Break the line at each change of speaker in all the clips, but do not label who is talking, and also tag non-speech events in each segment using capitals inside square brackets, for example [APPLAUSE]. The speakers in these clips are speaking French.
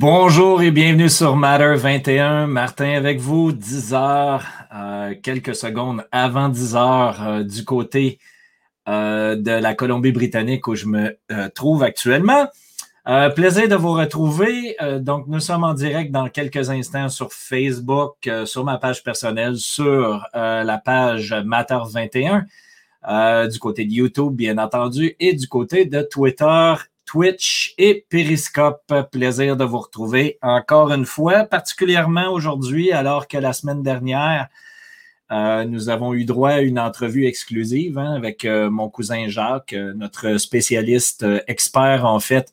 Bonjour et bienvenue sur Matter 21. Martin avec vous, 10 heures, euh, quelques secondes avant 10 heures euh, du côté euh, de la Colombie-Britannique où je me trouve actuellement. plaisir de vous retrouver. donc, nous sommes en direct dans quelques instants sur Facebook, sur ma page personnelle, sur la page Matter 21, du côté de YouTube, bien entendu, et du côté de Twitter Twitch et Periscope. Plaisir de vous retrouver encore une fois, particulièrement aujourd'hui, alors que la semaine dernière, euh, nous avons eu droit à une entrevue exclusive hein, avec euh, mon cousin Jacques, euh, notre spécialiste expert en fait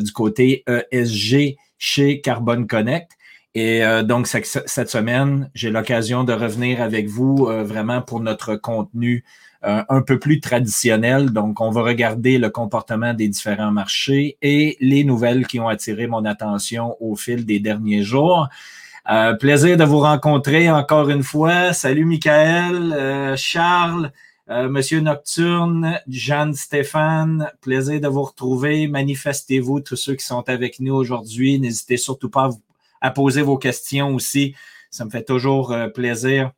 du côté ESG chez Carbon Connect. Et donc, cette semaine, j'ai l'occasion de revenir avec vous vraiment pour notre contenu un peu plus traditionnel. Donc, on va regarder le comportement des différents marchés et les nouvelles qui ont attiré mon attention au fil des derniers jours. Euh, plaisir de vous rencontrer encore une fois. Salut Michael, euh, Charles, Monsieur Nocturne, Jeanne Stéphane. Plaisir de vous retrouver. Manifestez-vous tous ceux qui sont avec nous aujourd'hui. N'hésitez surtout pas à, poser vos questions aussi. Ça me fait toujours plaisir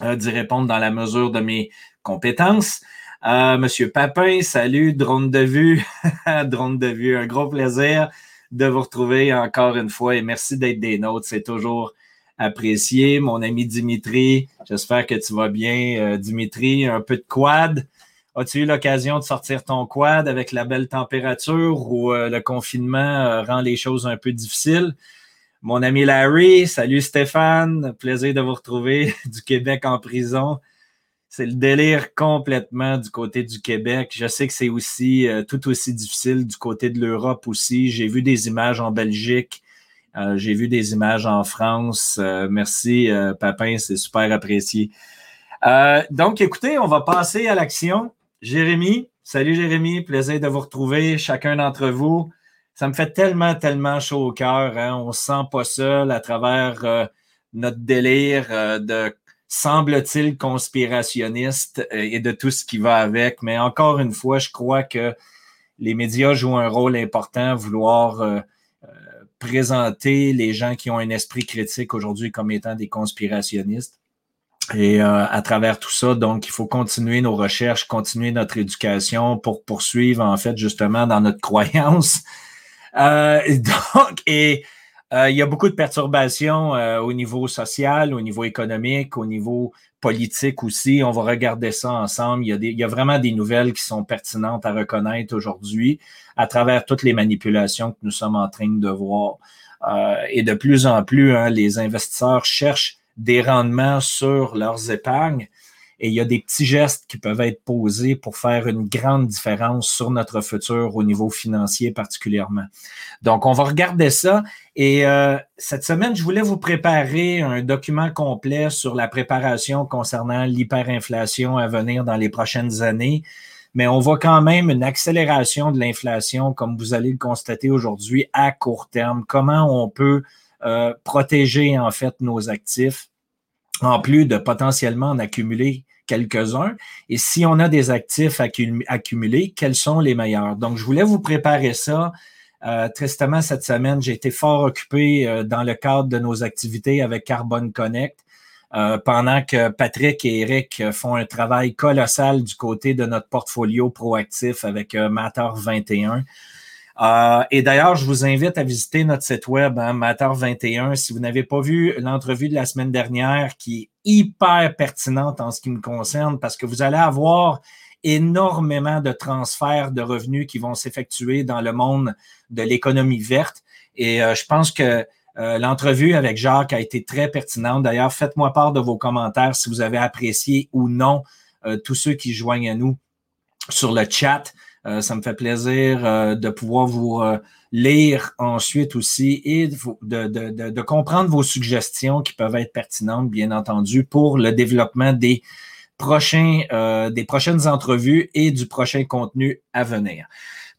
d'y répondre dans la mesure de mes compétences. Euh, Monsieur Papin, salut, drone de vue. [LAUGHS] drone de vue, un gros plaisir de vous retrouver encore une fois et merci d'être des nôtres. C'est toujours apprécié. Mon ami Dimitri, j'espère que tu vas bien. Euh, Dimitri, un peu de quad. As-tu eu l'occasion de sortir ton quad avec la belle température ou euh, le confinement rend les choses un peu difficiles? Mon ami Larry, salut Stéphane, plaisir de vous retrouver [LAUGHS] du Québec en prison c'est le délire complètement du côté du Québec. Je sais que c'est aussi euh, tout aussi difficile du côté de l'Europe aussi. J'ai vu des images en Belgique, euh, j'ai vu des images en France. Euh, merci, Papin, c'est super apprécié. donc, écoutez, on va passer à l'action. Jérémy, salut Jérémy, plaisir de vous retrouver, chacun d'entre vous. Ça me fait tellement, tellement chaud au cœur. Hein? On se sent pas seul à travers notre délire de semble-t-il, conspirationniste euh, et de tout ce qui va avec. Mais encore une fois, je crois que les médias jouent un rôle important à vouloir euh, euh, présenter les gens qui ont un esprit critique aujourd'hui comme étant des conspirationnistes. Et à travers tout ça, donc, il faut continuer nos recherches, continuer notre éducation pour poursuivre, en fait, justement, dans notre [LAUGHS] croyance. donc, et euh, il y a beaucoup de perturbations euh, au niveau social, au niveau économique, au niveau politique aussi. On va regarder ça ensemble. Il y, a vraiment des nouvelles qui sont pertinentes à reconnaître aujourd'hui à travers toutes les manipulations que nous sommes en train de voir. Euh, et de plus en plus, hein, les investisseurs cherchent des rendements sur leurs épargnes et il y a des petits gestes qui peuvent être posés pour faire une grande différence sur notre futur au niveau financier particulièrement. Donc, on va regarder ça. Et euh, cette semaine, je voulais vous préparer un document complet sur la préparation concernant l'hyperinflation à venir dans les prochaines années. Mais on voit quand même une accélération de l'inflation, comme vous allez le constater aujourd'hui, à court terme. Comment on peut euh, protéger en fait nos actifs en plus de potentiellement en accumuler quelques-uns. Et si on a des actifs accumulés, quels sont les meilleurs? Donc, je voulais vous préparer ça. Euh, tristement, cette semaine, j'ai été fort occupé euh, dans le cadre de nos activités avec Carbon Connect, euh, pendant que Patrick et Eric font un travail colossal du côté de notre portfolio proactif avec Matter 21. Euh, et d'ailleurs, je vous invite à visiter notre site web, hein, Matter21. Si vous n'avez pas vu l'entrevue de la semaine dernière, qui est hyper pertinente en ce qui me concerne, parce que vous allez avoir énormément de transferts de revenus qui vont s'effectuer dans le monde de l'économie verte. Et euh, je pense que euh, l'entrevue avec Jacques a été très pertinente. D'ailleurs, faites-moi part de vos commentaires si vous avez apprécié ou non tous ceux qui joignent à nous sur le chat. Euh, ça me fait plaisir euh, de pouvoir vous euh, lire ensuite aussi et de, comprendre vos suggestions qui peuvent être pertinentes, bien entendu, pour le développement des prochains, des prochaines entrevues et du prochain contenu à venir.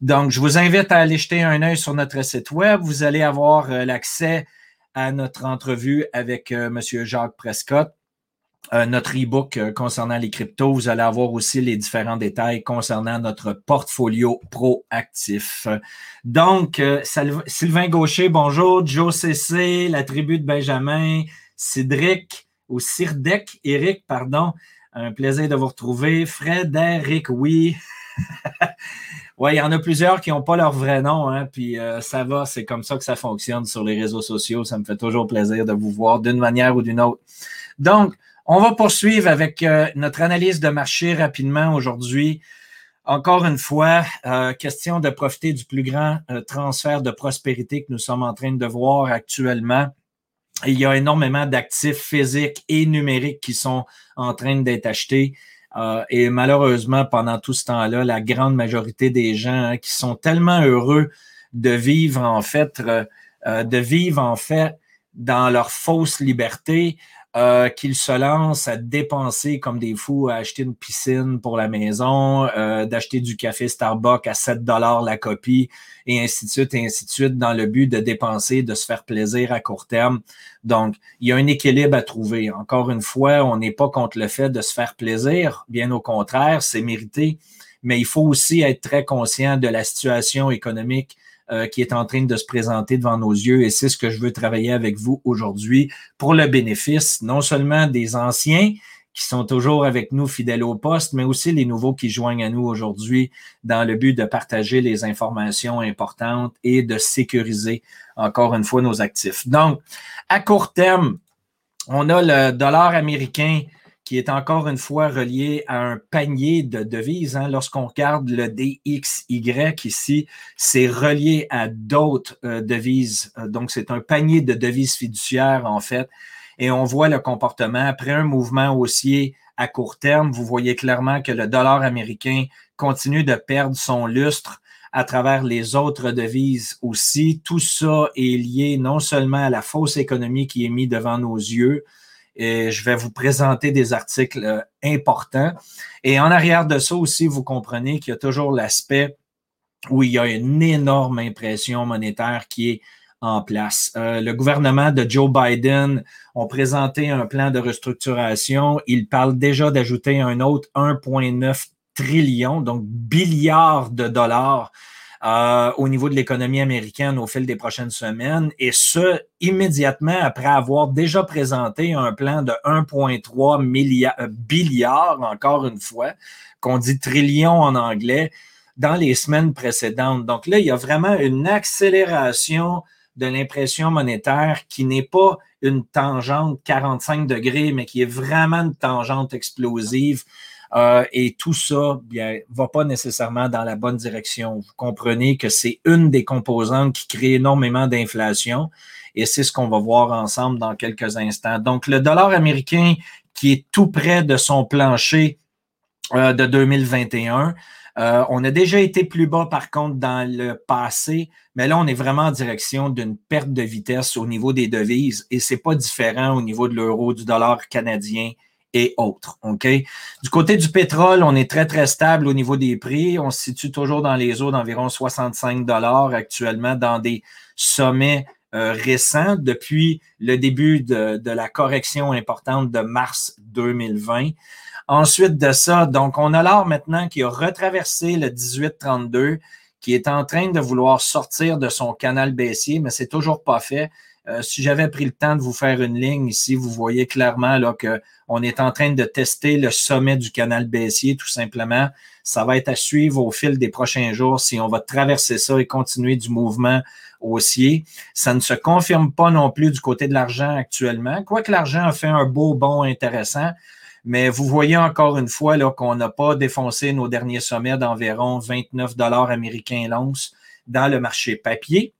Donc, je vous invite à aller jeter un œil sur notre site web. Vous allez avoir l'accès à notre entrevue avec M. Jacques Prescott euh, notre e-book euh, concernant les cryptos. Vous allez avoir aussi les différents détails concernant notre portfolio proactif. Donc, euh, Sylvain Gaucher, bonjour. Joe CC, la tribu de Benjamin, Cédric ou Sirdec, Eric, pardon. Un plaisir de vous retrouver. Frédéric, oui. [LAUGHS] oui, il y en a plusieurs qui n'ont pas leur vrai nom, hein, puis ça va, c'est comme ça que ça fonctionne sur les réseaux sociaux. Ça me fait toujours plaisir de vous voir d'une manière ou d'une autre. Donc, on va poursuivre avec euh, notre analyse de marché rapidement aujourd'hui. Encore une fois, euh, question de profiter du plus grand euh, transfert de prospérité que nous sommes en train de voir actuellement. Il y a énormément d'actifs physiques et numériques qui sont en train d'être achetés. et malheureusement, pendant tout ce temps-là, la grande majorité des gens hein, qui sont tellement heureux de vivre en fait, de vivre en fait dans leur fausse liberté, euh, qu'ils se lancent à dépenser comme des fous, à acheter une piscine pour la maison, euh, d'acheter du café Starbucks à 7 dollars la copie, et ainsi de suite, et ainsi de suite, dans le but de dépenser, de se faire plaisir à court terme. Donc, il y a un équilibre à trouver. Encore une fois, on n'est pas contre le fait de se faire plaisir, bien au contraire, c'est mérité, mais il faut aussi être très conscient de la situation économique euh, qui est en train de se présenter devant nos yeux et c'est ce que je veux travailler avec vous aujourd'hui pour le bénéfice non seulement des anciens qui sont toujours avec nous fidèles au poste, mais aussi les nouveaux qui joignent à nous aujourd'hui dans le but de partager les informations importantes et de sécuriser encore une fois nos actifs. Donc, à court terme, on a le dollar américain qui est encore une fois relié à un panier de devises. Hein. Lorsqu'on regarde le DXY ici, c'est relié à d'autres euh, devises. Euh, donc, c'est un panier de devises fiduciaires, en fait. Et on voit le comportement. Après un mouvement haussier à court terme, vous voyez clairement que le dollar américain continue de perdre son lustre à travers les autres devises aussi. Tout ça est lié non seulement à la fausse économie qui est mise devant nos yeux, et je vais vous présenter des articles euh, importants. Et en arrière de ça aussi, vous comprenez qu'il y a toujours l'aspect où il y a une énorme impression monétaire qui est en place. Euh, le gouvernement de Joe Biden ont présenté un plan de restructuration. Il parle déjà d'ajouter un autre 1,9 trillion, donc billiards de dollars euh, au niveau de l'économie américaine au fil des prochaines semaines, et ce, immédiatement après avoir déjà présenté un plan de 1,3 milliard, euh, encore une fois, qu'on dit trillion en anglais, dans les semaines précédentes. Donc là, il y a vraiment une accélération de l'impression monétaire qui n'est pas une tangente 45 degrés, mais qui est vraiment une tangente explosive euh, et tout ça bien, va pas nécessairement dans la bonne direction. Vous comprenez que c'est une des composantes qui crée énormément d'inflation et c'est ce qu'on va voir ensemble dans quelques instants. Donc, le dollar américain qui est tout près de son plancher euh, de 2021. Euh, on a déjà été plus bas, par contre, dans le passé, mais là, on est vraiment en direction d'une perte de vitesse au niveau des devises et c'est pas différent au niveau de l'euro, du dollar canadien et autres. OK? Du côté du pétrole, on est très, très stable au niveau des prix. On se situe toujours dans les eaux d'environ 65 dollars actuellement dans des sommets euh, récents depuis le début de, de, la correction importante de mars 2020. Ensuite de ça, donc on a l'or maintenant qui a retraversé le 1832, qui est en train de vouloir sortir de son canal baissier, mais c'est toujours pas fait. Euh, si j'avais pris le temps de vous faire une ligne ici, vous voyez clairement là, qu'on est en train de tester le sommet du canal baissier, tout simplement. Ça va être à suivre au fil des prochains jours si on va traverser ça et continuer du mouvement haussier. Ça ne se confirme pas non plus du côté de l'argent actuellement, quoique l'argent a fait un beau bond intéressant. Mais vous voyez encore une fois là, qu'on n'a pas défoncé nos derniers sommets d'environ 29 dollars américains l'once dans le marché papier.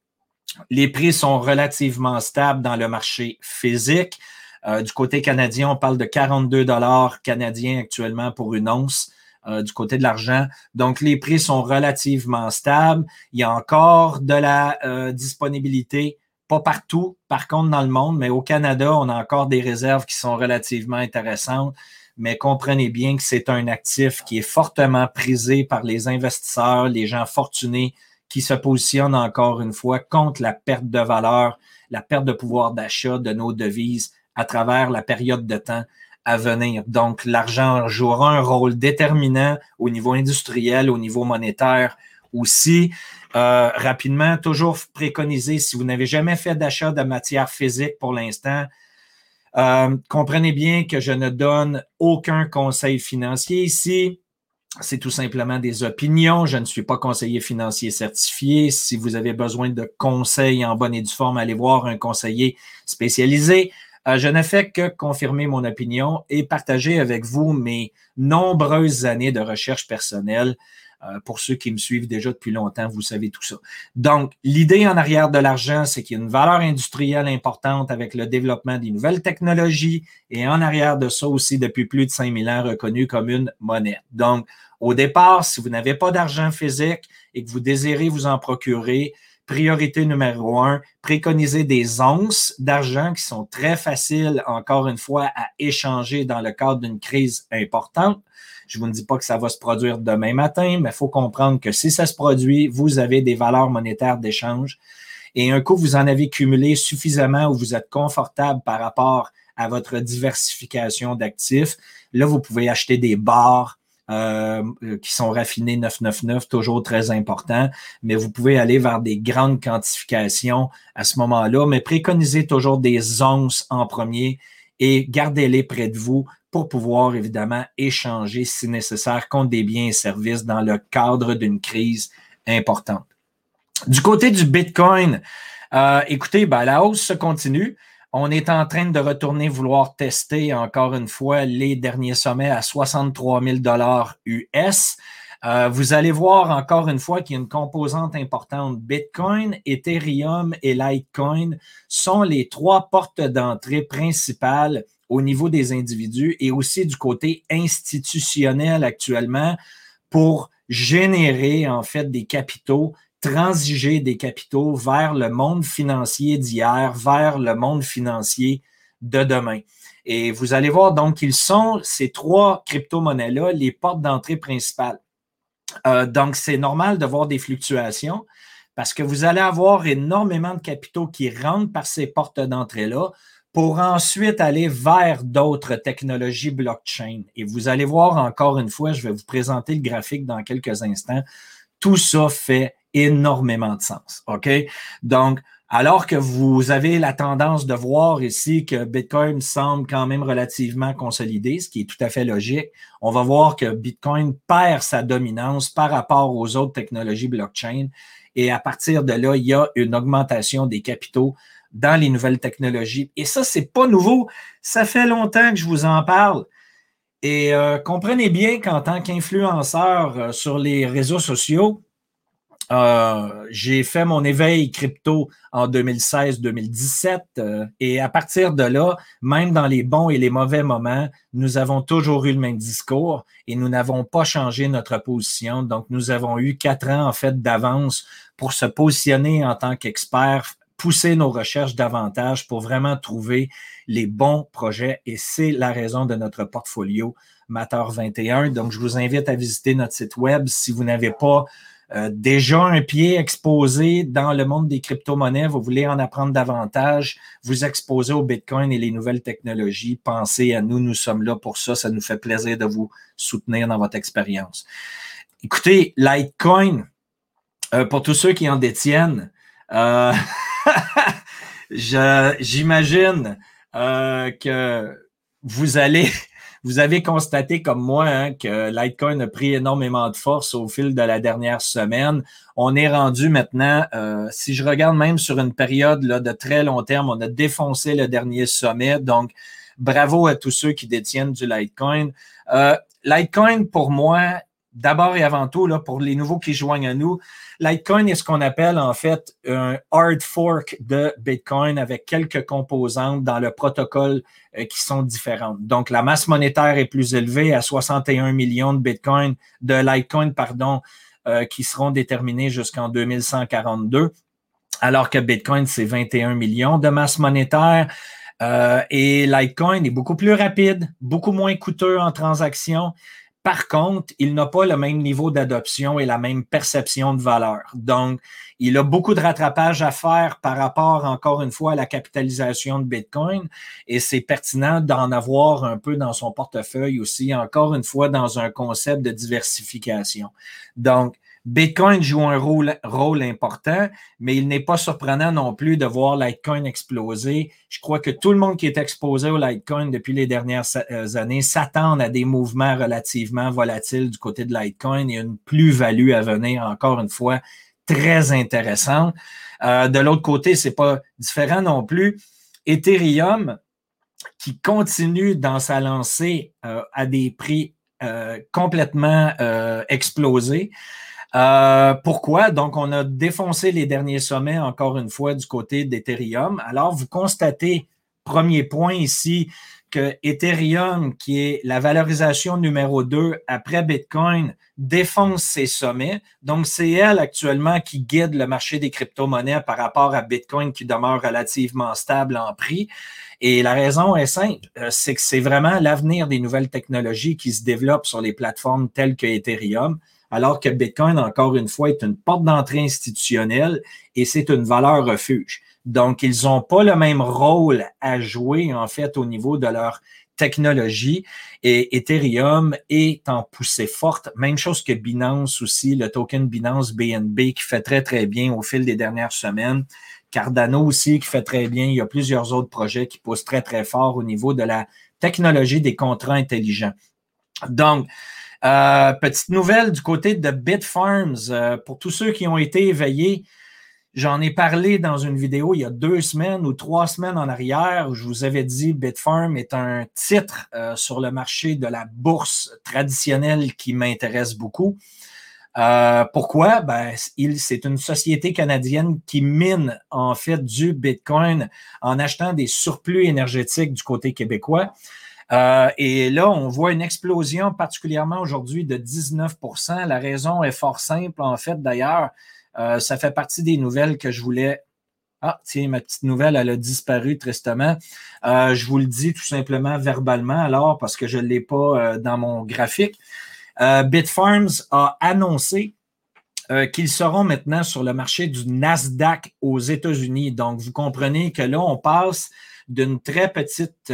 Les prix sont relativement stables dans le marché physique. Euh, du côté canadien, on parle de 42 dollars canadiens actuellement pour une once. Euh, du côté de l'argent. Donc, les prix sont relativement stables. Il y a encore de la euh, disponibilité, pas partout, par contre, dans le monde, mais au Canada, on a encore des réserves qui sont relativement intéressantes. Mais comprenez bien que c'est un actif qui est fortement prisé par les investisseurs, les gens fortunés qui se positionne encore une fois contre la perte de valeur, la perte de pouvoir d'achat de nos devises à travers la période de temps à venir. Donc, l'argent jouera un rôle déterminant au niveau industriel, au niveau monétaire aussi. Euh, rapidement, toujours préconiser, si vous n'avez jamais fait d'achat de matière physique pour l'instant, euh, comprenez bien que je ne donne aucun conseil financier ici. C'est tout simplement des opinions. Je ne suis pas conseiller financier certifié. Si vous avez besoin de conseils en bonne et due forme, allez voir un conseiller spécialisé. Euh, je ne fais que confirmer mon opinion et partager avec vous mes nombreuses années de recherche personnelle. Euh, pour ceux qui me suivent déjà depuis longtemps, vous savez tout ça. Donc, l'idée en arrière de l'argent, c'est qu'il y a une valeur industrielle importante avec le développement des nouvelles technologies et en arrière de ça aussi, depuis plus de 5000 ans, reconnu comme une monnaie. Donc, au départ, si vous n'avez pas d'argent physique et que vous désirez vous en procurer, priorité numéro un, préconiser des onces d'argent qui sont très faciles, encore une fois, à échanger dans le cadre d'une crise importante. Je vous ne dis pas que ça va se produire demain matin, mais il faut comprendre que si ça se produit, vous avez des valeurs monétaires d'échange. Et un coup, vous en avez cumulé suffisamment où vous êtes confortable par rapport à votre diversification d'actifs. Là, vous pouvez acheter des bars, euh, qui sont raffinés 999, toujours très important, mais vous pouvez aller vers des grandes quantifications à ce moment-là, mais préconisez toujours des onces en premier et gardez-les près de vous pour pouvoir évidemment échanger si nécessaire contre des biens et services dans le cadre d'une crise importante. Du côté du Bitcoin, euh, écoutez, ben, la hausse se continue. On est en train de retourner vouloir tester encore une fois les derniers sommets à 63 000 US. Euh, vous allez voir encore une fois qu'il y a une composante importante. Bitcoin, Ethereum et Litecoin sont les trois portes d'entrée principales au niveau des individus et aussi du côté institutionnel actuellement pour générer en fait des capitaux, transiger des capitaux vers le monde financier d'hier, vers le monde financier de demain. Et vous allez voir donc qu'ils sont ces trois crypto-monnaies-là les portes d'entrée principales. Euh, donc, c'est normal de voir des fluctuations parce que vous allez avoir énormément de capitaux qui rentrent par ces portes d'entrée-là pour ensuite aller vers d'autres technologies blockchain. Et vous allez voir encore une fois, je vais vous présenter le graphique dans quelques instants. Tout ça fait énormément de sens. OK? Donc, alors que vous avez la tendance de voir ici que Bitcoin semble quand même relativement consolidé, ce qui est tout à fait logique, on va voir que Bitcoin perd sa dominance par rapport aux autres technologies blockchain. Et à partir de là, il y a une augmentation des capitaux dans les nouvelles technologies. Et ça, c'est pas nouveau. Ça fait longtemps que je vous en parle. Et euh, comprenez bien qu'en tant qu'influenceur euh, sur les réseaux sociaux, euh, j'ai fait mon éveil crypto en 2016-2017 euh, et à partir de là, même dans les bons et les mauvais moments, nous avons toujours eu le même discours et nous n'avons pas changé notre position. Donc, nous avons eu quatre ans en fait d'avance pour se positionner en tant qu'expert, pousser nos recherches davantage pour vraiment trouver les bons projets et c'est la raison de notre portfolio Matter 21. Donc, je vous invite à visiter notre site web si vous n'avez pas euh, déjà un pied exposé dans le monde des crypto-monnaies, vous voulez en apprendre davantage, vous exposer au Bitcoin et les nouvelles technologies, pensez à nous, nous sommes là pour ça, ça nous fait plaisir de vous soutenir dans votre expérience. Écoutez, Litecoin, euh, pour tous ceux qui en détiennent, euh, [LAUGHS] j'imagine que vous allez vous avez constaté comme moi hein, que Litecoin a pris énormément de force au fil de la dernière semaine. On est rendu maintenant, euh, si je regarde même sur une période là, de très long terme, on a défoncé le dernier sommet. Donc, bravo à tous ceux qui détiennent du Litecoin. Euh, Litecoin, pour moi, d'abord et avant tout, là, pour les nouveaux qui joignent à nous, Litecoin est ce qu'on appelle en fait un hard fork de Bitcoin avec quelques composantes dans le protocole euh, qui sont différentes. Donc, la masse monétaire est plus élevée à 61 millions de Bitcoin, de Litecoin, pardon, euh, qui seront déterminés jusqu'en 2142, alors que Bitcoin, c'est 21 millions de masse monétaire. Euh, et Litecoin est beaucoup plus rapide, beaucoup moins coûteux en transaction Par contre, il n'a pas le même niveau d'adoption et la même perception de valeur. Donc, il a beaucoup de rattrapage à faire par rapport, encore une fois, à la capitalisation de Bitcoin et c'est pertinent d'en avoir un peu dans son portefeuille aussi, encore une fois, dans un concept de diversification. Donc, Bitcoin joue un rôle, important, mais il n'est pas surprenant non plus de voir Litecoin exploser. Je crois que tout le monde qui est exposé au Litecoin depuis les dernières euh, années s'attend à des mouvements relativement volatiles du côté de Litecoin et une plus-value à venir, encore une fois, très intéressante. Euh, de l'autre côté, c'est pas différent non plus. Ethereum, qui continue dans sa lancée euh, à des prix complètement explosés. Euh, pourquoi? Donc, on a défoncé les derniers sommets, encore une fois, du côté d'Ethereum. Alors, vous constatez, premier point ici, que Ethereum, qui est la valorisation numéro 2 après Bitcoin, défonce ses sommets. Donc, c'est elle actuellement qui guide le marché des crypto-monnaies par rapport à Bitcoin qui demeure relativement stable en prix. Et la raison est simple, euh, c'est que c'est vraiment l'avenir des nouvelles technologies qui se développent sur les plateformes telles que Ethereum alors que Bitcoin, encore une fois, est une porte d'entrée institutionnelle et c'est une valeur refuge. Donc, ils n'ont pas le même rôle à jouer, en fait, au niveau de leur technologie et Ethereum est en poussée forte. Même chose que Binance aussi, le token Binance BNB qui fait très, très bien au fil des dernières semaines. Cardano aussi qui fait très bien. Il y a plusieurs autres projets qui poussent très, très fort au niveau de la technologie des contrats intelligents. Donc, euh, petite nouvelle du côté de Bitfarms. Euh, pour tous ceux qui ont été éveillés, j'en ai parlé dans une vidéo il y a deux semaines ou trois semaines en arrière où je vous avais dit Bitfarm est un titre euh, sur le marché de la bourse traditionnelle qui m'intéresse beaucoup. pourquoi? Ben, c'est une société canadienne qui mine en fait du Bitcoin en achetant des surplus énergétiques du côté québécois. Euh, et là, on voit une explosion particulièrement aujourd'hui de 19% La raison est fort simple, en fait, d'ailleurs. Euh, ça fait partie des nouvelles que je voulais. Ah, tiens, ma petite nouvelle, elle a disparu tristement. Euh, je vous le dis tout simplement verbalement, alors, parce que je ne l'ai pas dans mon graphique. Bitfarms a annoncé qu'ils seront maintenant sur le marché du Nasdaq aux États-Unis. Donc, vous comprenez que là, on passe d'une très petite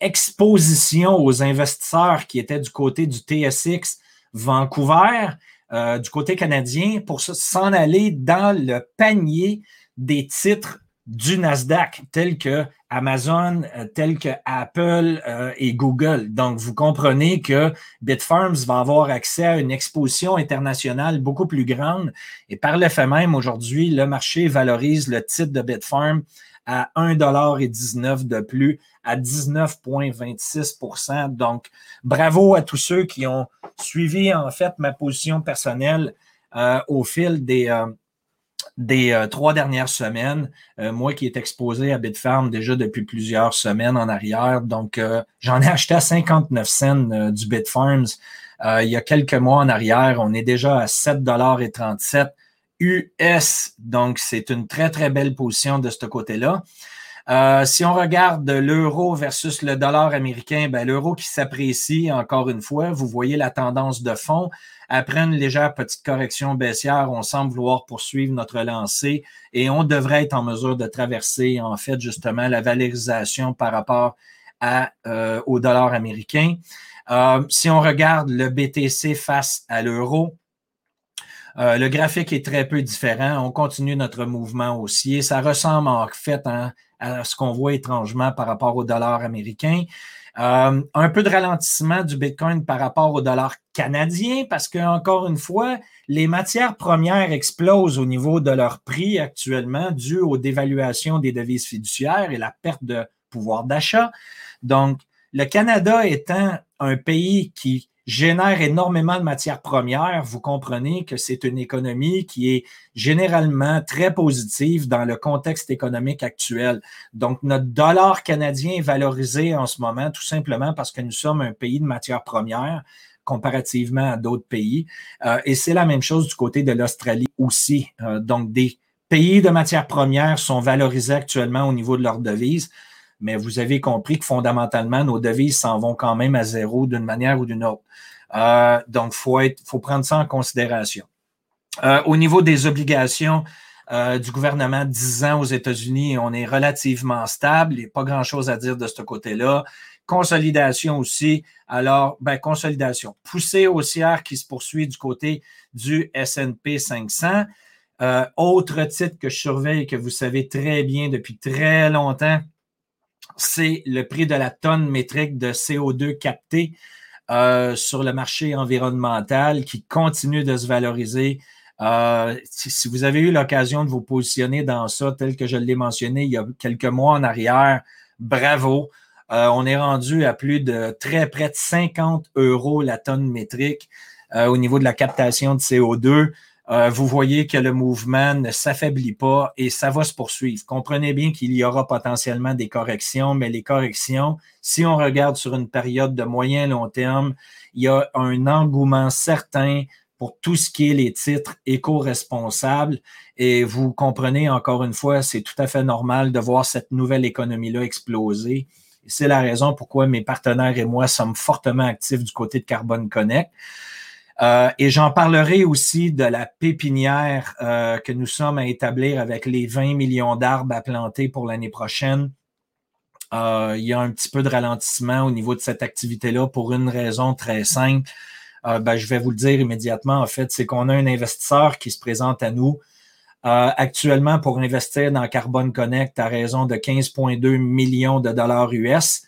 exposition aux investisseurs qui étaient du côté du TSX Vancouver, euh, du côté canadien, pour s'en aller dans le panier des titres du Nasdaq, tels que Amazon, euh, tels que Apple euh, et Google. Donc, vous comprenez que Bitfarms va avoir accès à une exposition internationale beaucoup plus grande. Et par le fait même, aujourd'hui, le marché valorise le titre de Bitfarm à 1,19 de plus, à 19,26% Donc, bravo à tous ceux qui ont suivi en fait ma position personnelle euh, au fil des, euh, des euh, trois dernières semaines. moi qui est exposé à Bitfarm déjà depuis plusieurs semaines en arrière. Donc, j'en ai acheté à 59 cents du Bitfarms il y a quelques mois en arrière. On est déjà à 7,37 US. Donc, c'est une très, très belle position de ce côté-là. Euh, si on regarde l'euro versus le dollar américain, ben, l'euro qui s'apprécie encore une fois, vous voyez la tendance de fond. Après une légère petite correction baissière, on semble vouloir poursuivre notre lancée et on devrait être en mesure de traverser en fait justement la valorisation par rapport à, euh, au dollar américain. Euh, si on regarde le BTC face à l'euro, euh, le graphique est très peu différent. On continue notre mouvement haussier. Ça ressemble en fait hein, à ce qu'on voit étrangement par rapport au dollar américain. Euh, un peu de ralentissement du Bitcoin par rapport au dollar canadien parce que, encore une fois, les matières premières explosent au niveau de leur prix actuellement dû aux dévaluations des devises fiduciaires et la perte de pouvoir d'achat. Donc, le Canada étant un pays qui génère énormément de matières premières, vous comprenez que c'est une économie qui est généralement très positive dans le contexte économique actuel. Donc, notre dollar canadien est valorisé en ce moment tout simplement parce que nous sommes un pays de matières premières comparativement à d'autres pays. Euh, et c'est la même chose du côté de l'Australie aussi. Euh, donc, des pays de matières premières sont valorisés actuellement au niveau de leur devise mais vous avez compris que fondamentalement, nos devises s'en vont quand même à zéro d'une manière ou d'une autre. donc, il faut, prendre ça en considération. au niveau des obligations, euh, du gouvernement 10 ans aux États-Unis. On est relativement stable. Il n'y a pas grand-chose à dire de ce côté-là. Consolidation aussi. Alors, ben, consolidation. Poussée haussière qui se poursuit du côté du S&P 500. Euh, autre titre que je surveille, que vous savez très bien depuis très longtemps, c'est le prix de la tonne métrique de CO2 capté euh, sur le marché environnemental qui continue de se valoriser euh, si, vous avez eu l'occasion de vous positionner dans ça, tel que je l'ai mentionné il y a quelques mois en arrière, bravo. Euh, on est rendu à plus de très près de 50 euros la tonne métrique euh, au niveau de la captation de CO2. Vous voyez que le mouvement ne s'affaiblit pas et ça va se poursuivre. Comprenez bien qu'il y aura potentiellement des corrections, mais les corrections, si on regarde sur une période de moyen long terme, il y a un engouement certain pour tout ce qui est les titres éco-responsables. Et vous comprenez encore une fois, c'est tout à fait normal de voir cette nouvelle économie-là exploser. C'est la raison pourquoi mes partenaires et moi sommes fortement actifs du côté de Carbone Connect. Euh, et j'en parlerai aussi de la pépinière euh, que nous sommes à établir avec les 20 millions d'arbres à planter pour l'année prochaine. Euh, il y a un petit peu de ralentissement au niveau de cette activité-là pour une raison très simple ben, je vais vous le dire immédiatement, en fait, c'est qu'on a un investisseur qui se présente à nous actuellement pour investir dans Carbone Connect à raison de 15,2 millions de dollars US.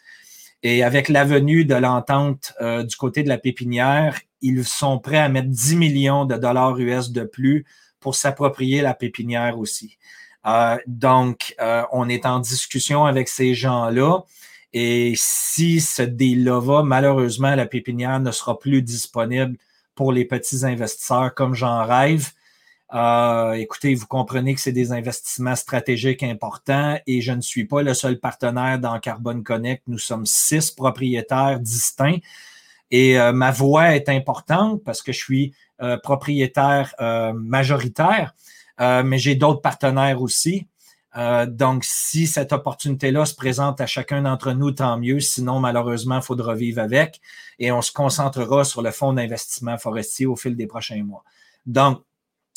Et avec la venue de l'entente euh, du côté de la pépinière, ils sont prêts à mettre 10 millions de dollars US de plus pour s'approprier la pépinière aussi. donc, on est en discussion avec ces gens-là. Et si ce deal-là va, malheureusement, la pépinière ne sera plus disponible pour les petits investisseurs comme j'en rêve. Euh, écoutez, vous comprenez que c'est des investissements stratégiques importants et je ne suis pas le seul partenaire dans Carbone Connect. Nous sommes six propriétaires distincts et euh, ma voix est importante parce que je suis euh, propriétaire majoritaire, mais j'ai d'autres partenaires aussi. Donc, si cette opportunité-là se présente à chacun d'entre nous, tant mieux. Sinon, malheureusement, il faudra vivre avec et on se concentrera sur le fonds d'investissement forestier au fil des prochains mois. Donc,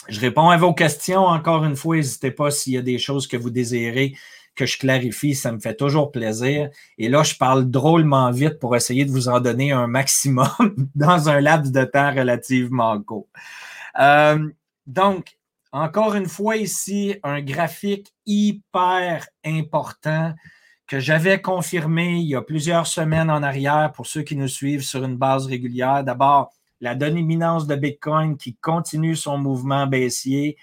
je réponds à vos questions. Encore une fois, n'hésitez pas s'il y a des choses que vous désirez que je clarifie, ça me fait toujours plaisir. Et là, je parle drôlement vite pour essayer de vous en donner un maximum [LAUGHS] dans un laps de temps relativement court. Euh, donc, encore une fois ici, un graphique hyper important que j'avais confirmé il y a plusieurs semaines en arrière pour ceux qui nous suivent sur une base régulière. D'abord, la dominance de Bitcoin qui continue son mouvement baissier.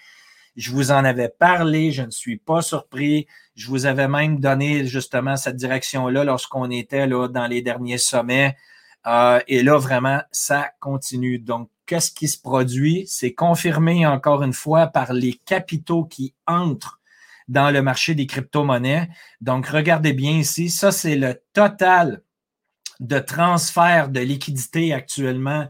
Je vous en avais parlé, je ne suis pas surpris. Je vous avais même donné justement cette direction-là lorsqu'on était là dans les derniers sommets. Euh, et là, vraiment, ça continue. Donc, qu'est-ce qui se produit? C'est confirmé encore une fois par les capitaux qui entrent dans le marché des crypto-monnaies. Donc, regardez bien ici, ça, c'est le total de transfert de liquidité actuellement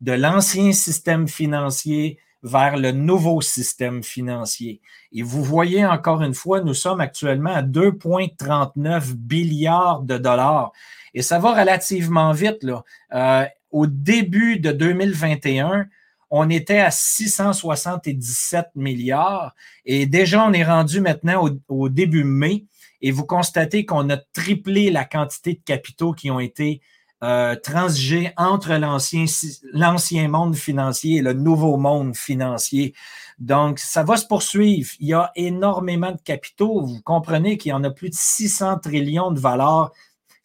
de l'ancien système financier vers le nouveau système financier. Et vous voyez encore une fois, nous sommes actuellement à 2,39 milliards de dollars. Et ça va relativement vite. Là. Euh, au début de 2021, on était à 677 milliards et déjà on est rendu maintenant au, début mai et vous constatez qu'on a triplé la quantité de capitaux qui ont été euh, transigés entre l'ancien monde financier et le nouveau monde financier. Donc, ça va se poursuivre. Il y a énormément de capitaux. Vous comprenez qu'il y en a plus de 600 trillions de valeurs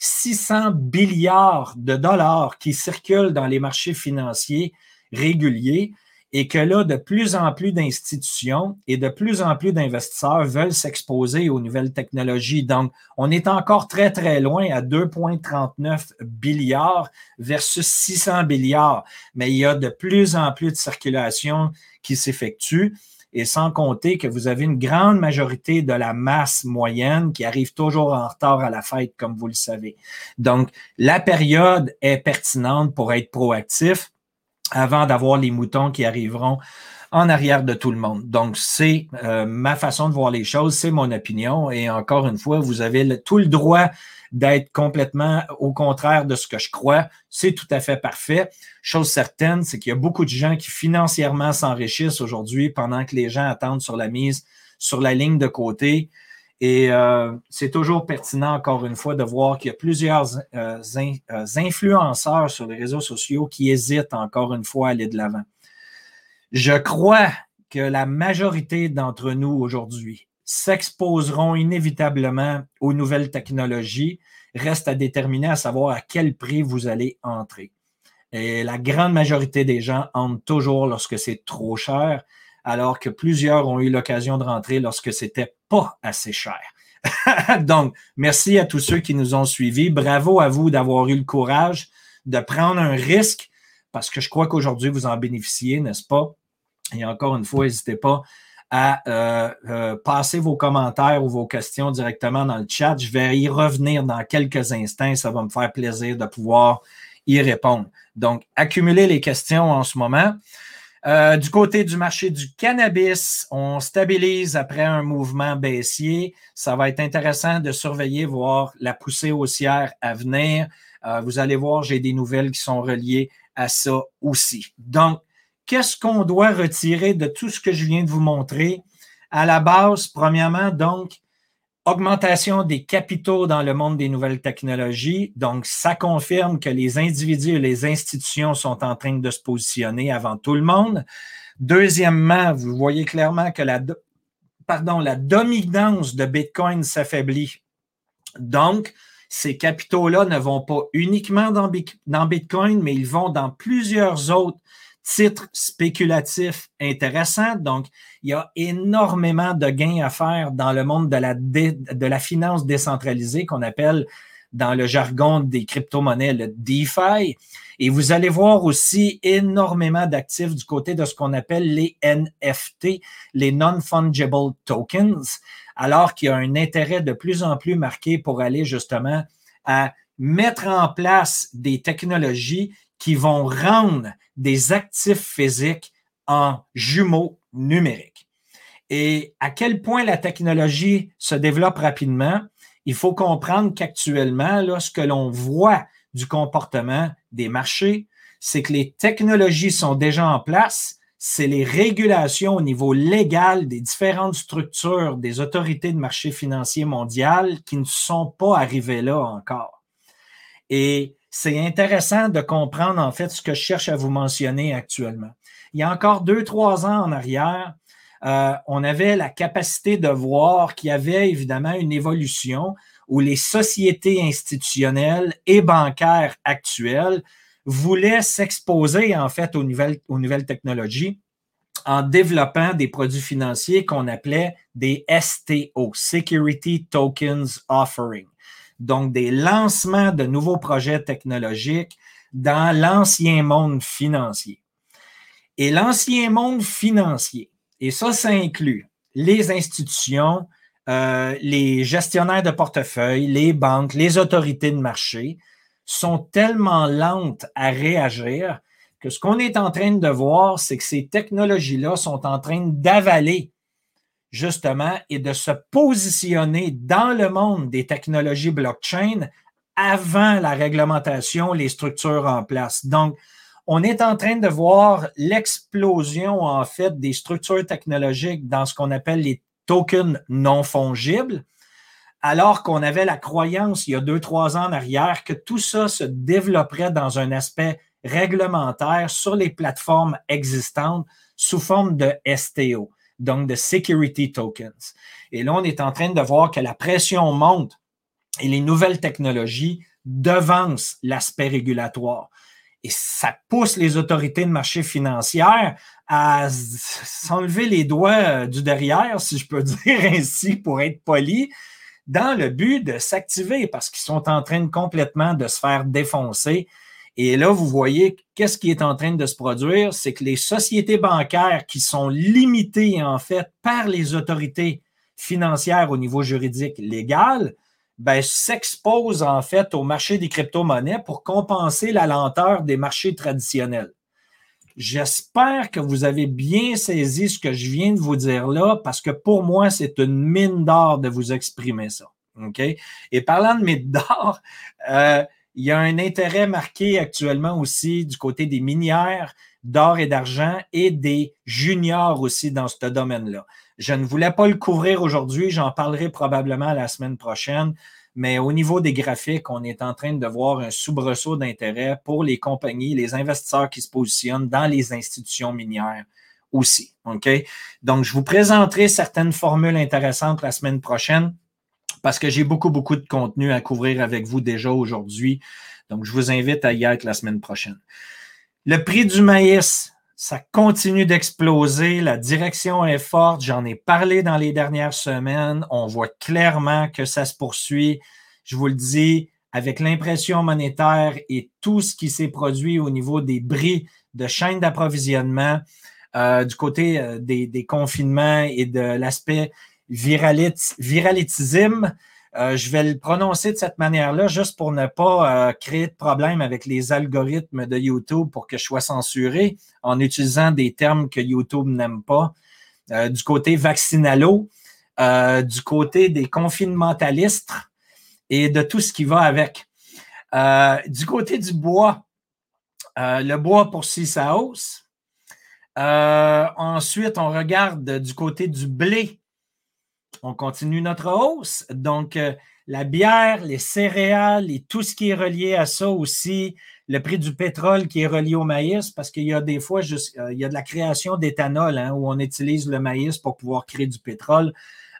600 milliards de dollars qui circulent dans les marchés financiers réguliers et que là, de plus en plus d'institutions et de plus en plus d'investisseurs veulent s'exposer aux nouvelles technologies. Donc, on est encore très, très loin à 2,39 milliards versus 600 milliards, mais il y a de plus en plus de circulation qui s'effectue et sans compter que vous avez une grande majorité de la masse moyenne qui arrive toujours en retard à la fête, comme vous le savez. Donc, la période est pertinente pour être proactif. Avant d'avoir les moutons qui arriveront en arrière de tout le monde. Donc, c'est euh, ma façon de voir les choses, c'est mon opinion. Et encore une fois, vous avez tout le droit d'être complètement au contraire de ce que je crois. C'est tout à fait parfait. Chose certaine, c'est qu'il y a beaucoup de gens qui financièrement s'enrichissent aujourd'hui pendant que les gens attendent sur la mise, sur la ligne de côté. Et euh, c'est toujours pertinent, encore une fois, de voir qu'il y a plusieurs euh, euh, influenceurs sur les réseaux sociaux qui hésitent, encore une fois, à aller de l'avant. Je crois que la majorité d'entre nous aujourd'hui s'exposeront inévitablement aux nouvelles technologies. Reste à déterminer à savoir à quel prix vous allez entrer. Et la grande majorité des gens entrent toujours lorsque c'est trop cher alors que plusieurs ont eu l'occasion de rentrer lorsque c'était pas assez cher. [LAUGHS] Donc, merci à tous ceux qui nous ont suivis. Bravo à vous d'avoir eu le courage de prendre un risque parce que je crois qu'aujourd'hui, vous en bénéficiez, n'est-ce pas? Et encore une fois, n'hésitez pas à euh, euh, passer vos commentaires ou vos questions directement dans le chat. Je vais y revenir dans quelques instants. Ça va me faire plaisir de pouvoir y répondre. Donc, accumulez les questions en ce moment. Euh, du côté du marché du cannabis, on stabilise après un mouvement baissier. Ça va être intéressant de surveiller, voir la poussée haussière à venir. Euh, vous allez voir, j'ai des nouvelles qui sont reliées à ça aussi. Donc, qu'est-ce qu'on doit retirer de tout ce que je viens de vous montrer? À la base, premièrement, donc, Augmentation des capitaux dans le monde des nouvelles technologies. Donc, ça confirme que les individus et les institutions sont en train de se positionner avant tout le monde. Deuxièmement, vous voyez clairement que la, pardon, la dominance de Bitcoin s'affaiblit. Donc, ces capitaux-là ne vont pas uniquement dans, dans Bitcoin, mais ils vont dans plusieurs autres titres spéculatifs intéressants. Donc, il y a énormément de gains à faire dans le monde de la, de la finance décentralisée qu'on appelle dans le jargon des crypto-monnaies le DeFi. Et vous allez voir aussi énormément d'actifs du côté de ce qu'on appelle les NFT, les Non-Fungible Tokens, alors qu'il y a un intérêt de plus en plus marqué pour aller justement à mettre en place des technologies qui vont rendre des actifs physiques en jumeaux numériques. Et à quel point la technologie se développe rapidement, il faut comprendre qu'actuellement, ce que l'on voit du comportement des marchés, c'est que les technologies sont déjà en place, c'est les régulations au niveau légal des différentes structures des autorités de marché financier mondial qui ne sont pas arrivées là encore. Et c'est intéressant de comprendre en fait ce que je cherche à vous mentionner actuellement. Il y a encore deux, trois ans en arrière, euh, on avait la capacité de voir qu'il y avait évidemment une évolution où les sociétés institutionnelles et bancaires actuelles voulaient s'exposer en fait aux nouvelles, aux nouvelles technologies en développant des produits financiers qu'on appelait des STO, Security Tokens Offering donc des lancements de nouveaux projets technologiques dans l'ancien monde financier. Et l'ancien monde financier, et ça, ça inclut les institutions, euh, les gestionnaires de portefeuille, les banques, les autorités de marché, sont tellement lentes à réagir que ce qu'on est en train de voir, c'est que ces technologies-là sont en train d'avaler justement, et de se positionner dans le monde des technologies blockchain avant la réglementation, les structures en place. Donc, on est en train de voir l'explosion, en fait, des structures technologiques dans ce qu'on appelle les tokens non fongibles, alors qu'on avait la croyance il y a deux, trois ans en arrière que tout ça se développerait dans un aspect réglementaire sur les plateformes existantes sous forme de STO donc de security tokens. Et là, on est en train de voir que la pression monte et les nouvelles technologies devancent l'aspect régulatoire. Et ça pousse les autorités de marché financières à s'enlever les doigts du derrière, si je peux [LAUGHS] dire ainsi, pour être poli, dans le but de s'activer parce qu'ils sont en train complètement de se faire défoncer et là, vous voyez qu'est-ce qui est en train de se produire, c'est que les sociétés bancaires qui sont limitées en fait par les autorités financières au niveau juridique légal, ben, s'exposent en fait au marché des crypto-monnaies pour compenser la lenteur des marchés traditionnels. J'espère que vous avez bien saisi ce que je viens de vous dire là, parce que pour moi, c'est une mine d'or de vous exprimer ça. OK? Et parlant de mine d'or, euh, il y a un intérêt marqué actuellement aussi du côté des minières d'or et d'argent et des juniors aussi dans ce domaine-là. Je ne voulais pas le couvrir aujourd'hui, j'en parlerai probablement la semaine prochaine, mais au niveau des graphiques, on est en train de voir un soubresaut d'intérêt pour les compagnies, les investisseurs qui se positionnent dans les institutions minières aussi. OK? Donc, je vous présenterai certaines formules intéressantes la semaine prochaine parce que j'ai beaucoup, beaucoup de contenu à couvrir avec vous déjà aujourd'hui. Donc, je vous invite à y être la semaine prochaine. Le prix du maïs, ça continue d'exploser. La direction est forte. J'en ai parlé dans les dernières semaines. On voit clairement que ça se poursuit. Je vous le dis, avec l'impression monétaire et tout ce qui s'est produit au niveau des bris de chaîne d'approvisionnement, euh, du côté euh, des, confinements et de l'aspect viralitisme. Euh, je vais le prononcer de cette manière-là juste pour ne pas créer de problème avec les algorithmes de YouTube pour que je sois censuré en utilisant des termes que YouTube n'aime pas. du côté vaccinalo, du côté des confinementalistes et de tout ce qui va avec. du côté du bois, le bois poursuit sa hausse. Euh, ensuite, on regarde du côté du blé. On continue notre hausse. Donc, euh, la bière, les céréales et tout ce qui est relié à ça aussi, le prix du pétrole qui est relié au maïs, parce qu'il y a des fois, euh, il y a de la création d'éthanol hein, où on utilise le maïs pour pouvoir créer du pétrole.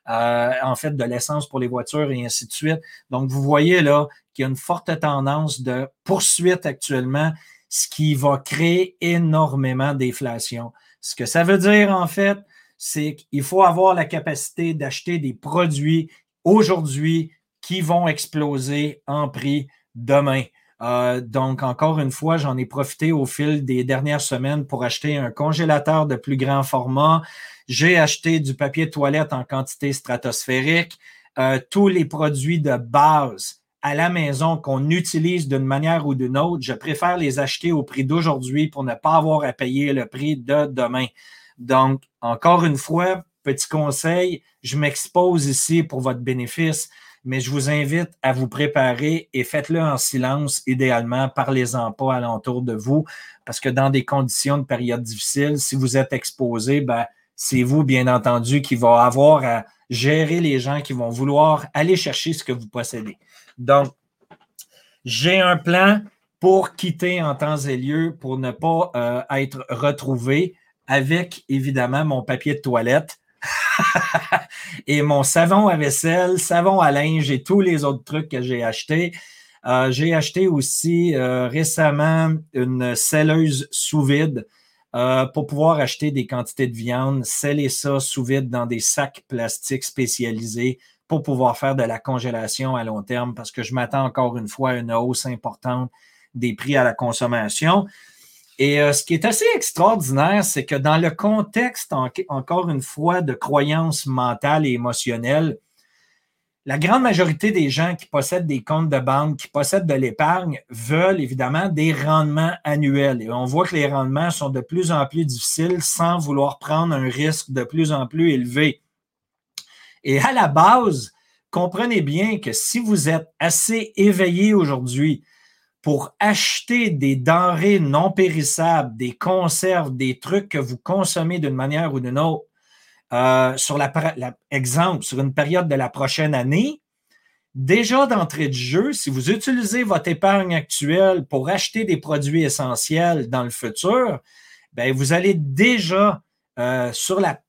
en fait, de l'essence pour les voitures et ainsi de suite. Donc, vous voyez là qu'il y a une forte tendance de poursuite actuellement ce qui va créer énormément d'inflation. Ce que ça veut dire, en fait, c'est qu'il faut avoir la capacité d'acheter des produits aujourd'hui qui vont exploser en prix demain. Euh, donc, encore une fois, j'en ai profité au fil des dernières semaines pour acheter un congélateur de plus grand format. J'ai acheté du papier toilette en quantité stratosphérique. Euh, tous les produits de base à la maison qu'on utilise d'une manière ou d'une autre, je préfère les acheter au prix d'aujourd'hui pour ne pas avoir à payer le prix de demain. Donc, encore une fois, petit conseil, je m'expose ici pour votre bénéfice, mais je vous invite à vous préparer et faites-le en silence, idéalement, parlez-en pas alentour de vous, parce que dans des conditions de période difficile, si vous êtes exposé, ben, c'est vous, bien entendu, qui va avoir à gérer les gens qui vont vouloir aller chercher ce que vous possédez. Donc, j'ai un plan pour quitter en temps et lieu, pour ne pas euh, être retrouvé avec évidemment mon papier de toilette [LAUGHS] et mon savon à vaisselle, savon à linge et tous les autres trucs que j'ai achetés. Euh, j'ai acheté aussi euh, récemment une selleuse sous vide pour pouvoir acheter des quantités de viande, sceller ça sous vide dans des sacs plastiques spécialisés pour pouvoir faire de la congélation à long terme parce que je m'attends encore une fois à une hausse importante des prix à la consommation. Et euh, ce qui est assez extraordinaire, c'est que dans le contexte, encore une fois, de croyances mentales et émotionnelles, la grande majorité des gens qui possèdent des comptes de banque, qui possèdent de l'épargne, veulent évidemment des rendements annuels. Et on voit que les rendements sont de plus en plus difficiles sans vouloir prendre un risque de plus en plus élevé. Et à la base, comprenez bien que si vous êtes assez éveillé aujourd'hui pour acheter des denrées non périssables, des conserves, des trucs que vous consommez d'une manière ou d'une autre, euh, sur la, exemple, sur une période de la prochaine année, déjà d'entrée de jeu, si vous utilisez votre épargne actuelle pour acheter des produits essentiels dans le futur, ben vous allez déjà euh, sur la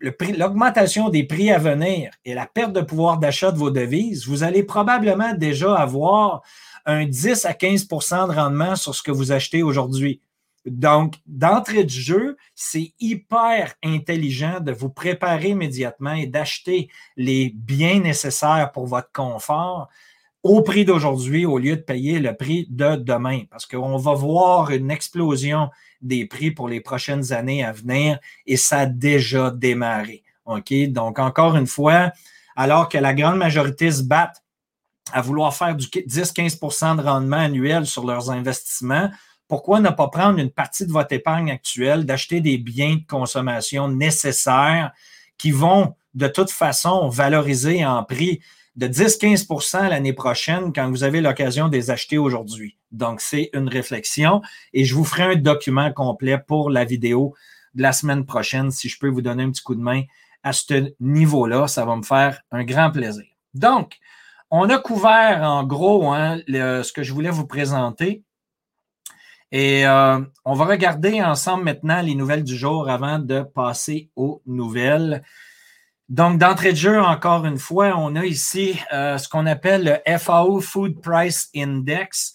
l'augmentation des prix à venir et la perte de pouvoir d'achat de vos devises, vous allez probablement déjà avoir un 10 à 15% de rendement sur ce que vous achetez aujourd'hui. Donc, d'entrée de jeu, c'est hyper intelligent de vous préparer immédiatement et d'acheter les biens nécessaires pour votre confort au prix d'aujourd'hui au lieu de payer le prix de demain. Parce qu'on va voir une explosion des prix pour les prochaines années à venir et ça a déjà démarré. OK? Donc, encore une fois, alors que la grande majorité se battent à vouloir faire du 10-15% de rendement annuel sur leurs investissements, pourquoi ne pas prendre une partie de votre épargne actuelle, d'acheter des biens de consommation nécessaires qui vont de toute façon valoriser en prix de 10-15% l'année prochaine quand vous avez l'occasion de les acheter aujourd'hui? Donc, c'est une réflexion et je vous ferai un document complet pour la vidéo de la semaine prochaine si je peux vous donner un petit coup de main à ce niveau-là. Ça va me faire un grand plaisir. Donc, on a couvert en gros hein, ce que je voulais vous présenter. Et euh, on va regarder ensemble maintenant les nouvelles du jour avant de passer aux nouvelles. Donc, d'entrée de jeu, encore une fois, on a ici euh, ce qu'on appelle le FAO Food Price Index.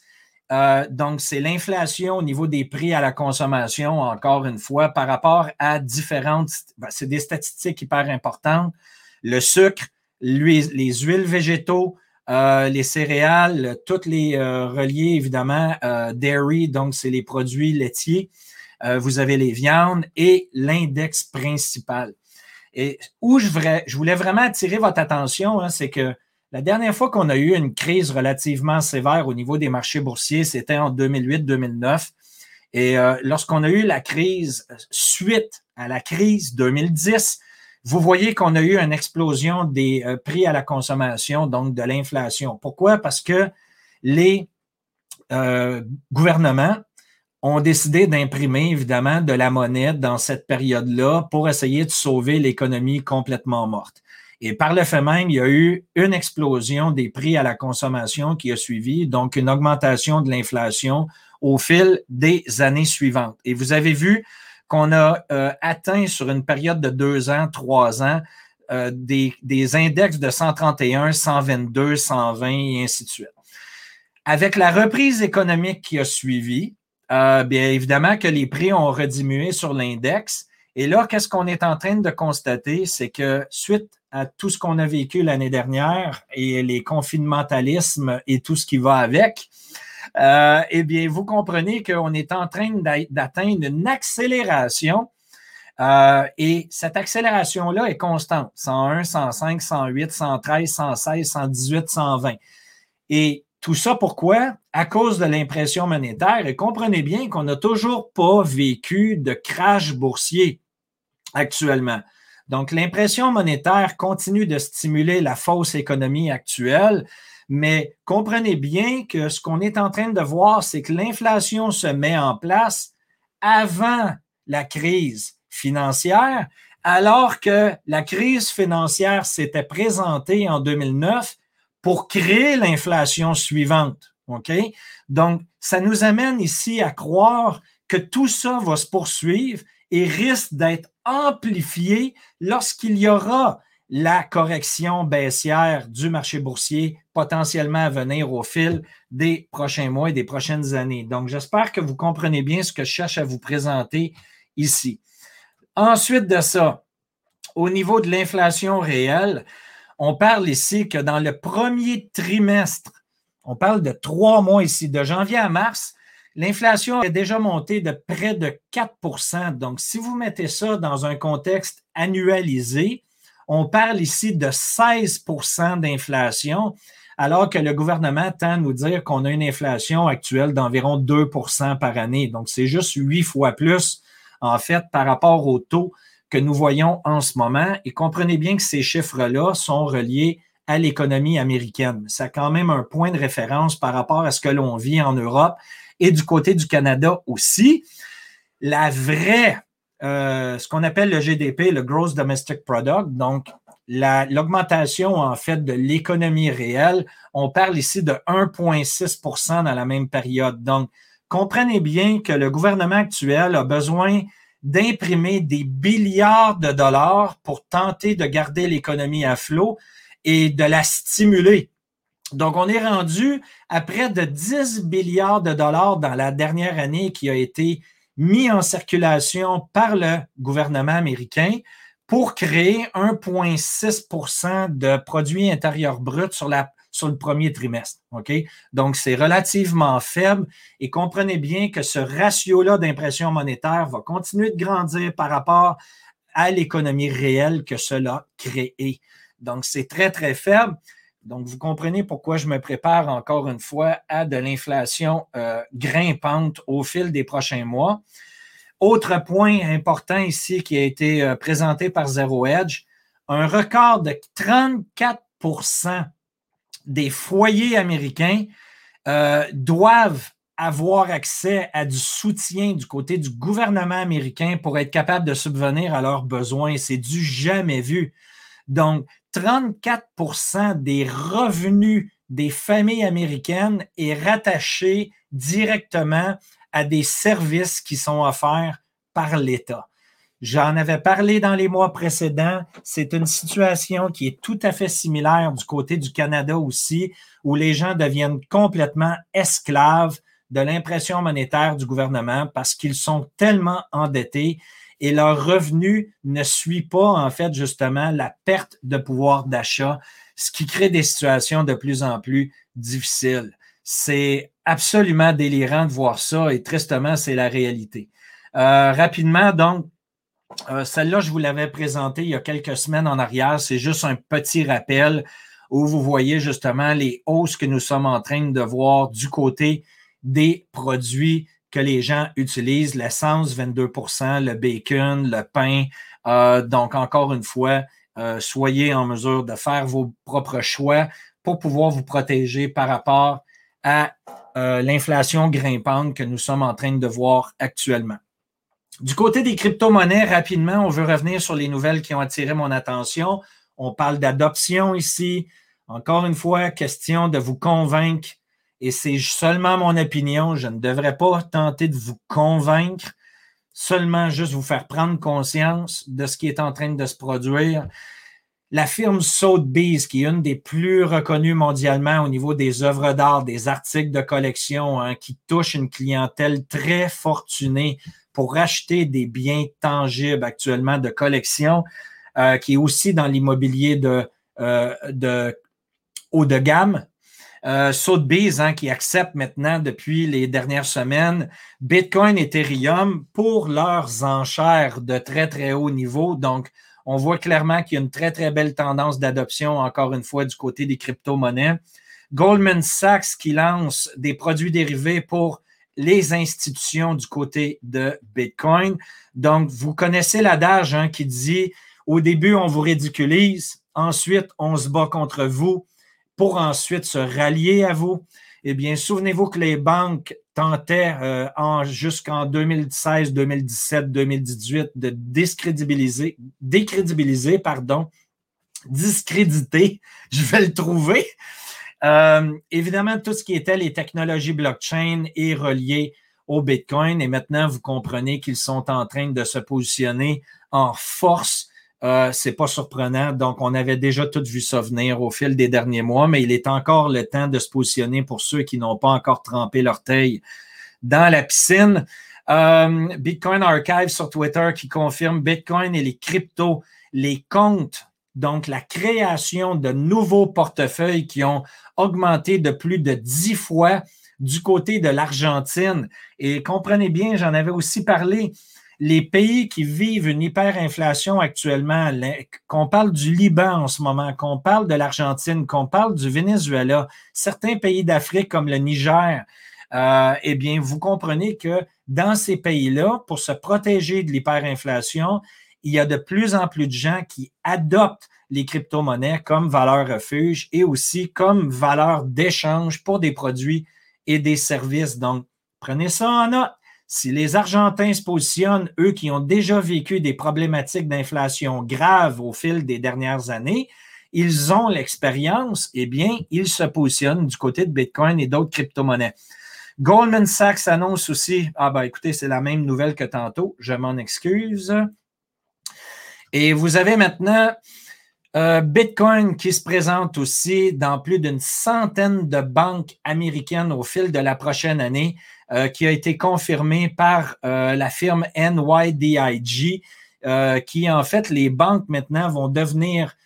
Euh, donc, c'est l'inflation au niveau des prix à la consommation, encore une fois, par rapport à différentes. Ben, c'est des statistiques hyper importantes. Le sucre, les huiles végétaux, euh, les céréales, toutes les euh, reliées évidemment, euh, dairy, donc c'est les produits laitiers. vous avez les viandes et l'index principal. Et où je, voulais vraiment attirer votre attention, hein, c'est que la dernière fois qu'on a eu une crise relativement sévère au niveau des marchés boursiers, c'était en 2008-2009. Et lorsqu'on a eu la crise suite à la crise 2010, vous voyez qu'on a eu une explosion des euh, prix à la consommation, donc de l'inflation. Pourquoi? Parce que les euh, gouvernements ont décidé d'imprimer évidemment de la monnaie dans cette période-là pour essayer de sauver l'économie complètement morte. Et par le fait même, il y a eu une explosion des prix à la consommation qui a suivi, donc une augmentation de l'inflation au fil des années suivantes. Et vous avez vu qu'on a euh, atteint sur une période de deux ans, trois ans, euh, des, index de 131, 122, 120 et ainsi de suite. Avec la reprise économique qui a suivi, euh, bien évidemment que les prix ont rediminué sur l'index. Et là, qu'est-ce qu'on est en train de constater? C'est que suite à tout ce qu'on a vécu l'année dernière et les confinementalismes et tout ce qui va avec, euh, eh bien, vous comprenez qu'on est en train d'atteindre une accélération euh, et cette accélération-là est constante. 101, 105, 108, 113, 116, 118, 120. Et tout ça pourquoi? À cause de l'impression monétaire. Et comprenez bien qu'on n'a toujours pas vécu de crash boursier actuellement. Donc, l'impression monétaire continue de stimuler la fausse économie actuelle. Mais comprenez bien que ce qu'on est en train de voir, c'est que l'inflation se met en place avant la crise financière, alors que la crise financière s'était présentée en 2009 pour créer l'inflation suivante. Donc, ça nous amène ici à croire que tout ça va se poursuivre et risque d'être amplifié lorsqu'il y aura la correction baissière du marché boursier potentiellement à venir au fil des prochains mois et des prochaines années. Donc, j'espère que vous comprenez bien ce que je cherche à vous présenter ici. Ensuite de ça, au niveau de l'inflation réelle, on parle ici que dans le premier trimestre, on parle de trois mois ici, de janvier à mars, l'inflation est déjà montée de près de 4% Donc, si vous mettez ça dans un contexte annualisé, on parle ici de 16% d'inflation, alors que le gouvernement tend à nous dire qu'on a une inflation actuelle d'environ 2% par année. Donc, c'est juste huit fois plus, en fait, par rapport au taux que nous voyons en ce moment. Et comprenez bien que ces chiffres-là sont reliés à l'économie américaine. C'est quand même un point de référence par rapport à ce que l'on vit en Europe et du côté du Canada aussi. La vraie euh, ce qu'on appelle le GDP, le Gross Domestic Product, donc l'augmentation en fait de l'économie réelle. On parle ici de 1,6% dans la même période. Donc, comprenez bien que le gouvernement actuel a besoin d'imprimer des milliards de dollars pour tenter de garder l'économie à flot et de la stimuler. Donc, on est rendu à près de 10 milliards de dollars dans la dernière année qui a été mis en circulation par le gouvernement américain pour créer 1,6% de produits intérieurs bruts sur, le premier trimestre. Donc, c'est relativement faible et comprenez bien que ce ratio-là d'impression monétaire va continuer de grandir par rapport à l'économie réelle que cela crée. Donc, c'est très, très faible. Donc, vous comprenez pourquoi je me prépare encore une fois à de l'inflation euh, grimpante au fil des prochains mois. Autre point important ici qui a été euh, présenté par Zero Edge, un record de 34% des foyers américains euh, doivent avoir accès à du soutien du côté du gouvernement américain pour être capable de subvenir à leurs besoins. C'est du jamais vu. Donc, 34% des revenus des familles américaines est rattaché directement à des services qui sont offerts par l'État. J'en avais parlé dans les mois précédents. C'est une situation qui est tout à fait similaire du côté du Canada aussi, où les gens deviennent complètement esclaves de l'impression monétaire du gouvernement parce qu'ils sont tellement endettés et leur revenu ne suit pas, en fait, justement, la perte de pouvoir d'achat, ce qui crée des situations de plus en plus difficiles. C'est absolument délirant de voir ça et tristement, c'est la réalité. Euh, rapidement, donc, euh, celle-là, je vous l'avais présentée il y a quelques semaines en arrière. C'est juste un petit rappel où vous voyez justement les hausses que nous sommes en train de voir du côté des produits que les gens utilisent. L'essence, 22% le bacon, le pain. Euh, donc, encore une fois, euh, soyez en mesure de faire vos propres choix pour pouvoir vous protéger par rapport à l'inflation grimpante que nous sommes en train de voir actuellement. Du côté des crypto-monnaies, rapidement, on veut revenir sur les nouvelles qui ont attiré mon attention. On parle d'adoption ici. Encore une fois, question de vous convaincre. Et c'est seulement mon opinion. Je ne devrais pas tenter de vous convaincre, seulement juste vous faire prendre conscience de ce qui est en train de se produire. La firme Sotheby's, qui est une des plus reconnues mondialement au niveau des œuvres d'art, des articles de collection, hein, qui touche une clientèle très fortunée, pour acheter des biens tangibles actuellement de collection, euh, qui est aussi dans l'immobilier de, euh, de haut de gamme. Euh, Sotheby's, hein, qui accepte maintenant depuis les dernières semaines Bitcoin et Ethereum pour leurs enchères de très, très haut niveau. Donc, on voit clairement qu'il y a une très, très belle tendance d'adoption, encore une fois, du côté des crypto-monnaies. Goldman Sachs qui lance des produits dérivés pour les institutions du côté de Bitcoin. Donc, vous connaissez l'adage hein, qui dit au début, on vous ridiculise, ensuite, on se bat contre vous pour ensuite se rallier à vous. Eh bien, souvenez-vous que les banques tentaient euh, jusqu'en 2016, 2017, 2018 de discrédibiliser, décrédibiliser, pardon, discréditer, [LAUGHS] je vais le trouver, euh, évidemment, tout ce qui était les technologies blockchain est relié au Bitcoin et maintenant, vous comprenez qu'ils sont en train de se positionner en force. Euh, c'est pas surprenant. Donc, on avait déjà tout vu ça venir au fil des derniers mois, mais il est encore le temps de se positionner pour ceux qui n'ont pas encore trempé leur taille dans la piscine. Euh, Bitcoin Archive sur Twitter qui confirme Bitcoin et les cryptos, les comptes donc, la création de nouveaux portefeuilles qui ont augmenté de plus de dix fois du côté de l'Argentine. Et comprenez bien, j'en avais aussi parlé, les pays qui vivent une hyperinflation actuellement, qu'on parle du Liban en ce moment, qu'on parle de l'Argentine, qu'on parle du Venezuela, certains pays d'Afrique comme le Niger, euh, eh bien, vous comprenez que dans ces pays-là, pour se protéger de l'hyperinflation, il y a de plus en plus de gens qui adoptent les crypto-monnaies comme valeur refuge et aussi comme valeur d'échange pour des produits et des services. Donc, prenez ça en note. Si les Argentins se positionnent, eux qui ont déjà vécu des problématiques d'inflation graves au fil des dernières années, ils ont l'expérience, eh bien, ils se positionnent du côté de Bitcoin et d'autres crypto-monnaies. Goldman Sachs annonce aussi, ah ben écoutez, c'est la même nouvelle que tantôt, je m'en excuse. Et vous avez maintenant euh, Bitcoin qui se présente aussi dans plus d'une centaine de banques américaines au fil de la prochaine année, euh, qui a été confirmé par euh, la firme NYDIG, qui en fait, les banques maintenant vont devenir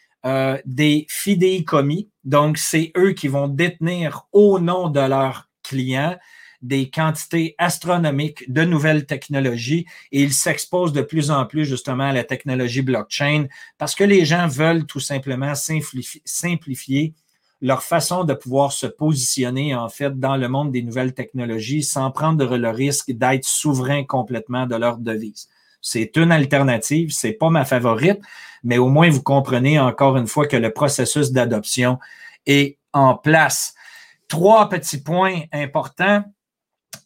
des fidéicommis. Donc, c'est eux qui vont détenir au nom de leurs clients des quantités astronomiques de nouvelles technologies et ils s'exposent de plus en plus justement à la technologie blockchain parce que les gens veulent tout simplement simplifier, leur façon de pouvoir se positionner, en fait, dans le monde des nouvelles technologies sans prendre le risque d'être souverain complètement de leur devise. C'est une alternative, c'est pas ma favorite, mais au moins vous comprenez encore une fois que le processus d'adoption est en place. Trois petits points importants.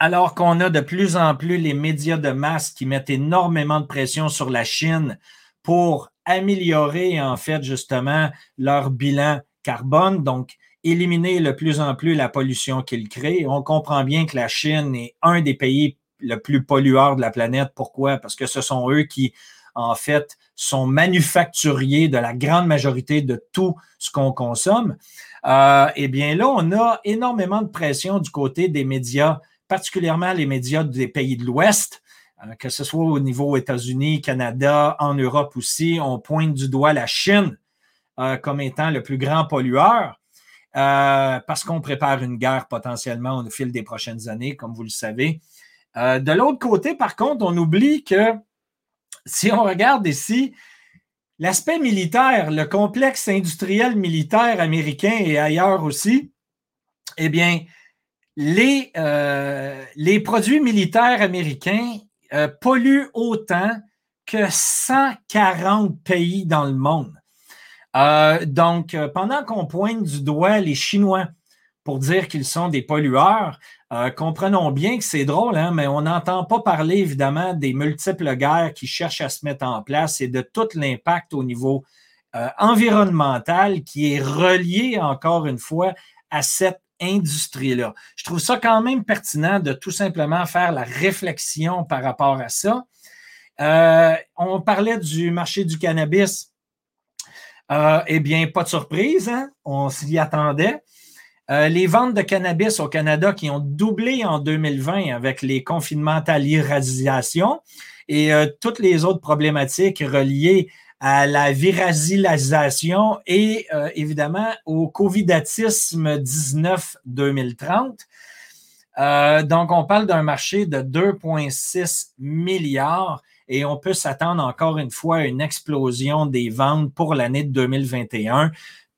Alors qu'on a de plus en plus les médias de masse qui mettent énormément de pression sur la Chine pour améliorer en fait justement leur bilan carbone, donc éliminer de plus en plus la pollution qu'ils créent. On comprend bien que la Chine est un des pays le plus pollueur de la planète. Pourquoi? Parce que ce sont eux qui, en fait, sont manufacturiers de la grande majorité de tout ce qu'on consomme. Euh, eh bien là, on a énormément de pression du côté des médias, particulièrement les médias des pays de l'Ouest, euh, que ce soit au niveau États-Unis, Canada, en Europe aussi. On pointe du doigt la Chine euh, comme étant le plus grand pollueur. parce qu'on prépare une guerre potentiellement au fil des prochaines années, comme vous le savez. Euh, de l'autre côté, par contre, on oublie que si on regarde ici, l'aspect militaire, le complexe industriel militaire américain et ailleurs aussi, eh bien, les, euh, les produits militaires américains euh, polluent autant que 140 pays dans le monde. donc, pendant qu'on pointe du doigt les Chinois pour dire qu'ils sont des pollueurs, euh, comprenons bien que c'est drôle, hein, mais on n'entend pas parler évidemment des multiples guerres qui cherchent à se mettre en place et de tout l'impact au niveau euh, environnemental qui est relié encore une fois à cette industrie-là. Je trouve ça quand même pertinent de tout simplement faire la réflexion par rapport à ça. Euh, on parlait du marché du cannabis. eh bien, pas de surprise, hein? on s'y attendait. Euh, les ventes de cannabis au Canada qui ont doublé en 2020 avec les confinements à l'irradiation et euh, toutes les autres problématiques reliées à la virasilisation et euh, évidemment au covidatisme 19 2030. donc, on parle d'un marché de 2,6 milliards et on peut s'attendre encore une fois à une explosion des ventes pour l'année de 2021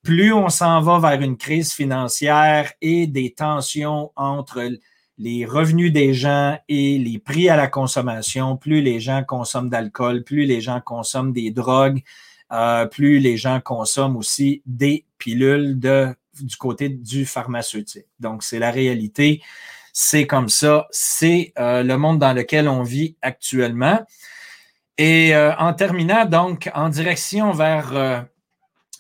plus on s'en va vers une crise financière et des tensions entre les revenus des gens et les prix à la consommation, plus les gens consomment d'alcool, plus les gens consomment des drogues, euh, plus les gens consomment aussi des pilules de, du côté du pharmaceutique. Donc, c'est la réalité. C'est comme ça. C'est euh, le monde dans lequel on vit actuellement. Et euh, en terminant, donc, en direction vers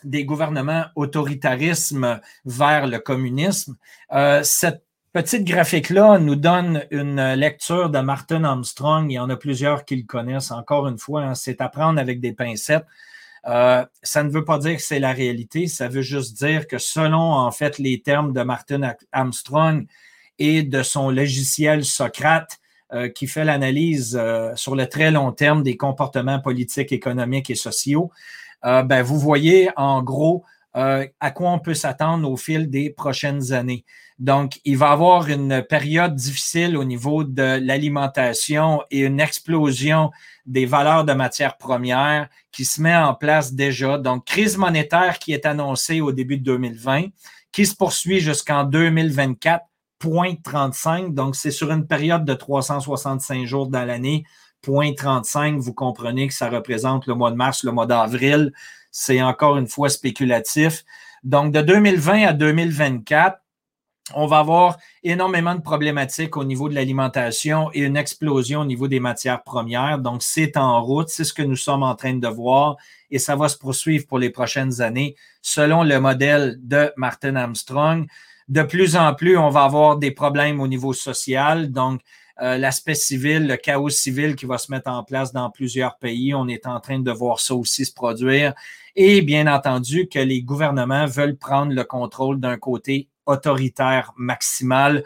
des gouvernements autoritarisme vers le communisme. Cette petite graphique-là nous donne une lecture de Martin Armstrong. Il y en a plusieurs qui le connaissent. Encore une fois, hein, c'est à prendre avec des pincettes. Euh, ça ne veut pas dire que c'est la réalité, ça veut juste dire que selon en fait les termes de Martin Armstrong et de son logiciel Socrate, euh, qui fait l'analyse sur le très long terme des comportements politiques, économiques et sociaux, euh, ben, vous voyez en gros euh, à quoi on peut s'attendre au fil des prochaines années. Donc, il va y avoir une période difficile au niveau de l'alimentation et une explosion des valeurs de matières premières qui se met en place déjà. Donc, crise monétaire qui est annoncée au début de 2020, qui se poursuit jusqu'en 2024, 35. Donc, c'est sur une période de 365 jours dans l'année 0.35, vous comprenez que ça représente le mois de mars, le mois d'avril. C'est encore une fois spéculatif. Donc, de 2020 à 2024, on va avoir énormément de problématiques au niveau de l'alimentation et une explosion au niveau des matières premières. Donc, c'est en route, c'est ce que nous sommes en train de voir et ça va se poursuivre pour les prochaines années selon le modèle de Martin Armstrong. De plus en plus, on va avoir des problèmes au niveau social. Donc, euh, l'aspect civil, le chaos civil qui va se mettre en place dans plusieurs pays. On est en train de voir ça aussi se produire. Et bien entendu que les gouvernements veulent prendre le contrôle d'un côté autoritaire maximal.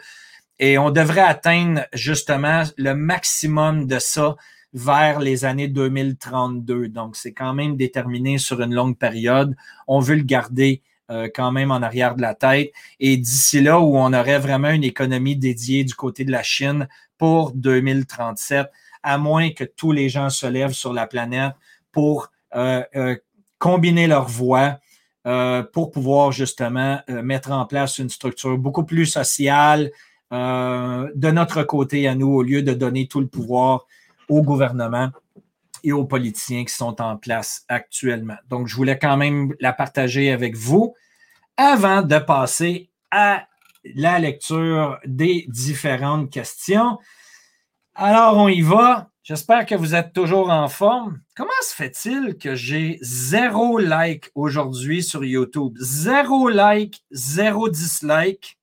Et on devrait atteindre justement le maximum de ça vers les années 2032. Donc, c'est quand même déterminé sur une longue période. On veut le garder euh, quand même en arrière de la tête. Et d'ici là où on aurait vraiment une économie dédiée du côté de la Chine pour 2037, à moins que tous les gens se lèvent sur la planète pour euh, euh, combiner leurs voix, euh, pour pouvoir justement euh, mettre en place une structure beaucoup plus sociale de notre côté à nous, au lieu de donner tout le pouvoir au gouvernement et aux politiciens qui sont en place actuellement. Donc, je voulais quand même la partager avec vous avant de passer à la lecture des différentes questions. Alors, on y va. J'espère que vous êtes toujours en forme. Comment se fait-il que j'ai zéro like aujourd'hui sur YouTube? Zéro like, zéro dislike.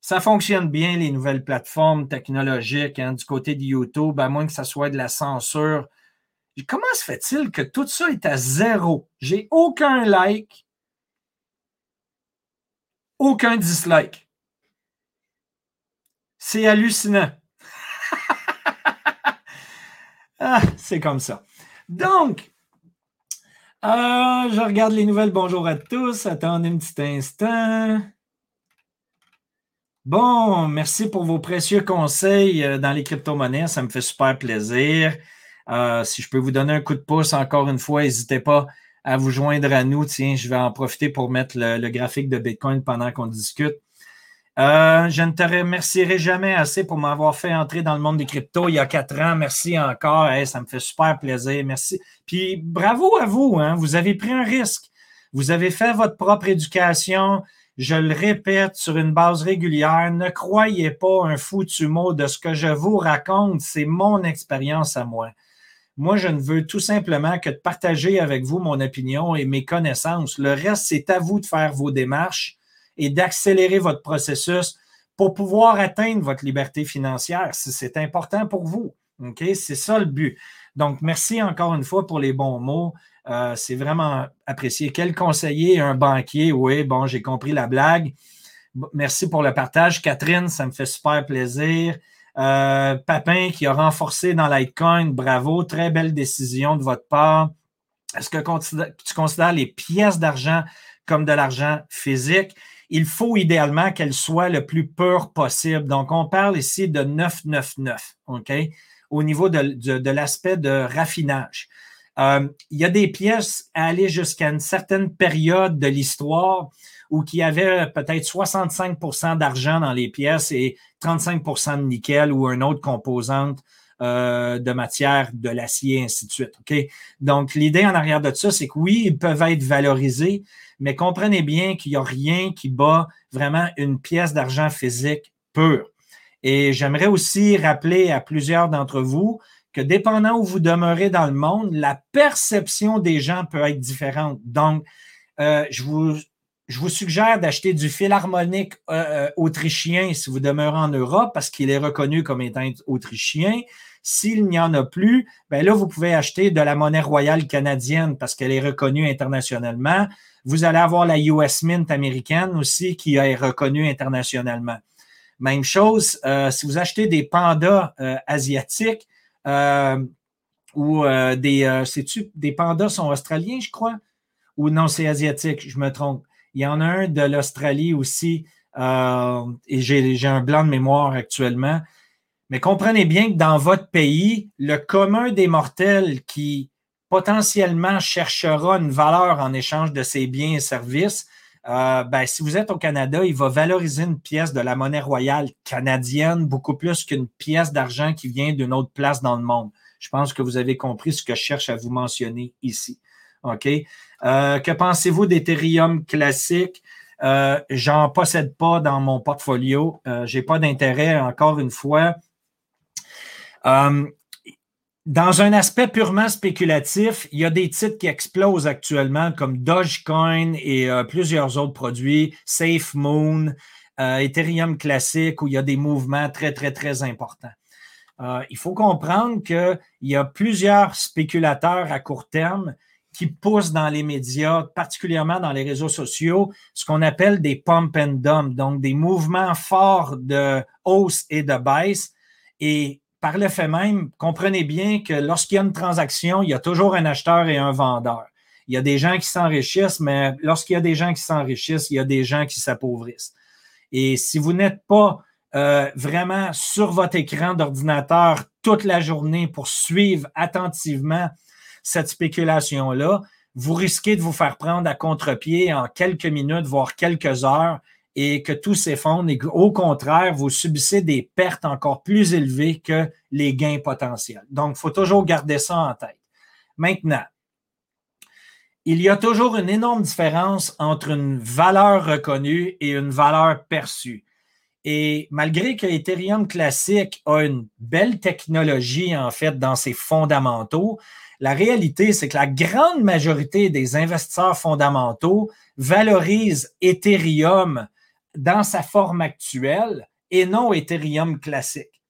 Ça fonctionne bien, les nouvelles plateformes technologiques hein, du côté de YouTube, à moins que ça soit de la censure. Comment se fait-il que tout ça est à zéro? J'ai aucun like, aucun dislike. C'est hallucinant. Ah, c'est comme ça. Donc, euh, je regarde les nouvelles. Bonjour à tous. Attendez un petit instant. Bon, merci pour vos précieux conseils euh, dans les crypto-monnaies. Ça me fait super plaisir. Euh, si je peux vous donner un coup de pouce, encore une fois, n'hésitez pas à vous joindre à nous. Tiens, je vais en profiter pour mettre le, graphique de Bitcoin pendant qu'on discute. Euh, je ne te remercierai jamais assez pour m'avoir fait entrer dans le monde des cryptos il y a quatre ans. Merci encore. ça me fait super plaisir. Merci. Puis bravo à vous. Hein. Vous avez pris un risque. Vous avez fait votre propre éducation. Je le répète sur une base régulière. Ne croyez pas un foutu mot de ce que je vous raconte. C'est mon expérience à moi. Moi, je ne veux tout simplement que de partager avec vous mon opinion et mes connaissances. Le reste, c'est à vous de faire vos démarches et d'accélérer votre processus pour pouvoir atteindre votre liberté financière. C'est important pour vous. OK? C'est ça le but. Donc, merci encore une fois pour les bons mots. Euh, c'est vraiment apprécié. Quel conseiller, un banquier? Oui, bon, j'ai compris la blague. Merci pour le partage. Catherine, ça me fait super plaisir. Euh, Papin qui a renforcé dans Litecoin, bravo, très belle décision de votre part. Est-ce que tu considères les pièces d'argent comme de l'argent physique? Il faut idéalement qu'elles soient le plus pures possible. Donc, on parle ici de 999, OK? Au niveau de, l'aspect de raffinage. Euh, il y a des pièces à aller jusqu'à une certaine période de l'histoire ou qui avait peut-être 65% d'argent dans les pièces et 35% de nickel ou une autre composante euh, de matière, de l'acier, ainsi de suite. OK? Donc, l'idée en arrière de ça, c'est que oui, ils peuvent être valorisés, mais comprenez bien qu'il n'y a rien qui bat vraiment une pièce d'argent physique pure. Et j'aimerais aussi rappeler à plusieurs d'entre vous que dépendant où vous demeurez dans le monde, la perception des gens peut être différente. Donc, euh, je vous suggère d'acheter du fil harmonique euh, euh, autrichien si vous demeurez en Europe parce qu'il est reconnu comme étant autrichien. S'il n'y en a plus, ben là, vous pouvez acheter de la monnaie royale canadienne parce qu'elle est reconnue internationalement. Vous allez avoir la US Mint américaine aussi qui est reconnue internationalement. Même chose, euh, si vous achetez des pandas asiatiques ou des, sais-tu, des pandas sont australiens, je crois, ou non, c'est asiatique, je me trompe. Il y en a un de l'Australie aussi, euh, et j'ai un blanc de mémoire actuellement. Mais comprenez bien que dans votre pays, le commun des mortels qui potentiellement cherchera une valeur en échange de ses biens et services, euh, ben, si vous êtes au Canada, il va valoriser une pièce de la monnaie royale canadienne beaucoup plus qu'une pièce d'argent qui vient d'une autre place dans le monde. Je pense que vous avez compris ce que je cherche à vous mentionner ici. OK? Euh, que pensez-vous d'Ethereum classique? Euh, j'en possède pas dans mon portfolio. Euh, Je n'ai pas d'intérêt, encore une fois. Dans un aspect purement spéculatif, il y a des titres qui explosent actuellement comme Dogecoin et plusieurs autres produits, SafeMoon, Ethereum classique, où il y a des mouvements très, très, très importants. il faut comprendre qu'il y a plusieurs spéculateurs à court terme qui poussent dans les médias, particulièrement dans les réseaux sociaux, ce qu'on appelle des pump and dump, donc des mouvements forts de hausse et de baisse. Et par le fait même, comprenez bien que lorsqu'il y a une transaction, il y a toujours un acheteur et un vendeur. Il y a des gens qui s'enrichissent, mais lorsqu'il y a des gens qui s'enrichissent, il y a des gens qui s'appauvrissent. Et si vous n'êtes pas euh, vraiment sur votre écran d'ordinateur toute la journée pour suivre attentivement cette spéculation-là, vous risquez de vous faire prendre à contre-pied en quelques minutes, voire quelques heures, et que tout s'effondre et qu'au contraire, vous subissez des pertes encore plus élevées que les gains potentiels. Donc, il faut toujours garder ça en tête. Maintenant, il y a toujours une énorme différence entre une valeur reconnue et une valeur perçue. Et malgré que Ethereum classique a une belle technologie, en fait, dans ses fondamentaux, la réalité, c'est que la grande majorité des investisseurs fondamentaux valorisent Ethereum dans sa forme actuelle et non Ethereum classique.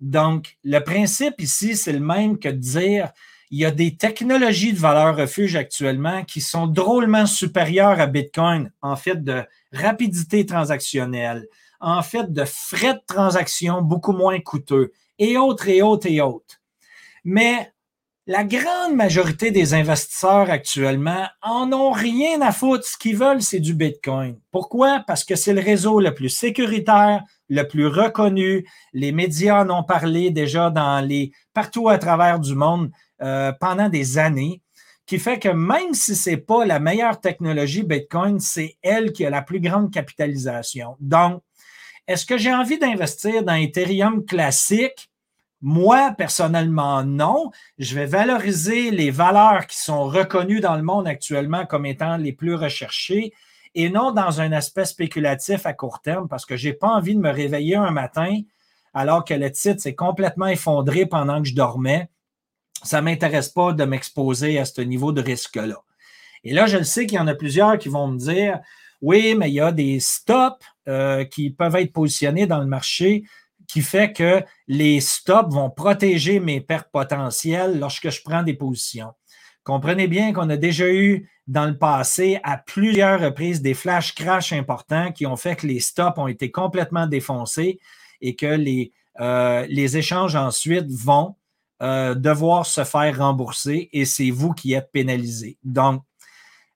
Donc, le principe ici, c'est le même que de dire il y a des technologies de valeur refuge actuellement qui sont drôlement supérieures à Bitcoin en fait de rapidité transactionnelle, en fait de frais de transaction beaucoup moins coûteux, et autres, et autres, et autres. Mais la grande majorité des investisseurs actuellement en ont rien à foutre. Ce qu'ils veulent, c'est du Bitcoin. Pourquoi? Parce que c'est le réseau le plus sécuritaire, le plus reconnu. Les médias en ont parlé déjà dans les, partout à travers du monde euh, pendant des années, qui fait que même si ce n'est pas la meilleure technologie Bitcoin, c'est elle qui a la plus grande capitalisation. Donc, est-ce que j'ai envie d'investir dans Ethereum classique? Moi, personnellement, non. Je vais valoriser les valeurs qui sont reconnues dans le monde actuellement comme étant les plus recherchées et non dans un aspect spéculatif à court terme parce que je n'ai pas envie de me réveiller un matin alors que le titre s'est complètement effondré pendant que je dormais. Ça ne m'intéresse pas de m'exposer à ce niveau de risque-là. Et là, je le sais qu'il y en a plusieurs qui vont me dire, oui, mais il y a des stops euh, qui peuvent être positionnés dans le marché qui fait que les stops vont protéger mes pertes potentielles lorsque je prends des positions. Comprenez bien qu'on a déjà eu dans le passé à plusieurs reprises des flash crash importants qui ont fait que les stops ont été complètement défoncés et que les, euh, échanges ensuite vont euh, devoir se faire rembourser et c'est vous qui êtes pénalisé. Donc,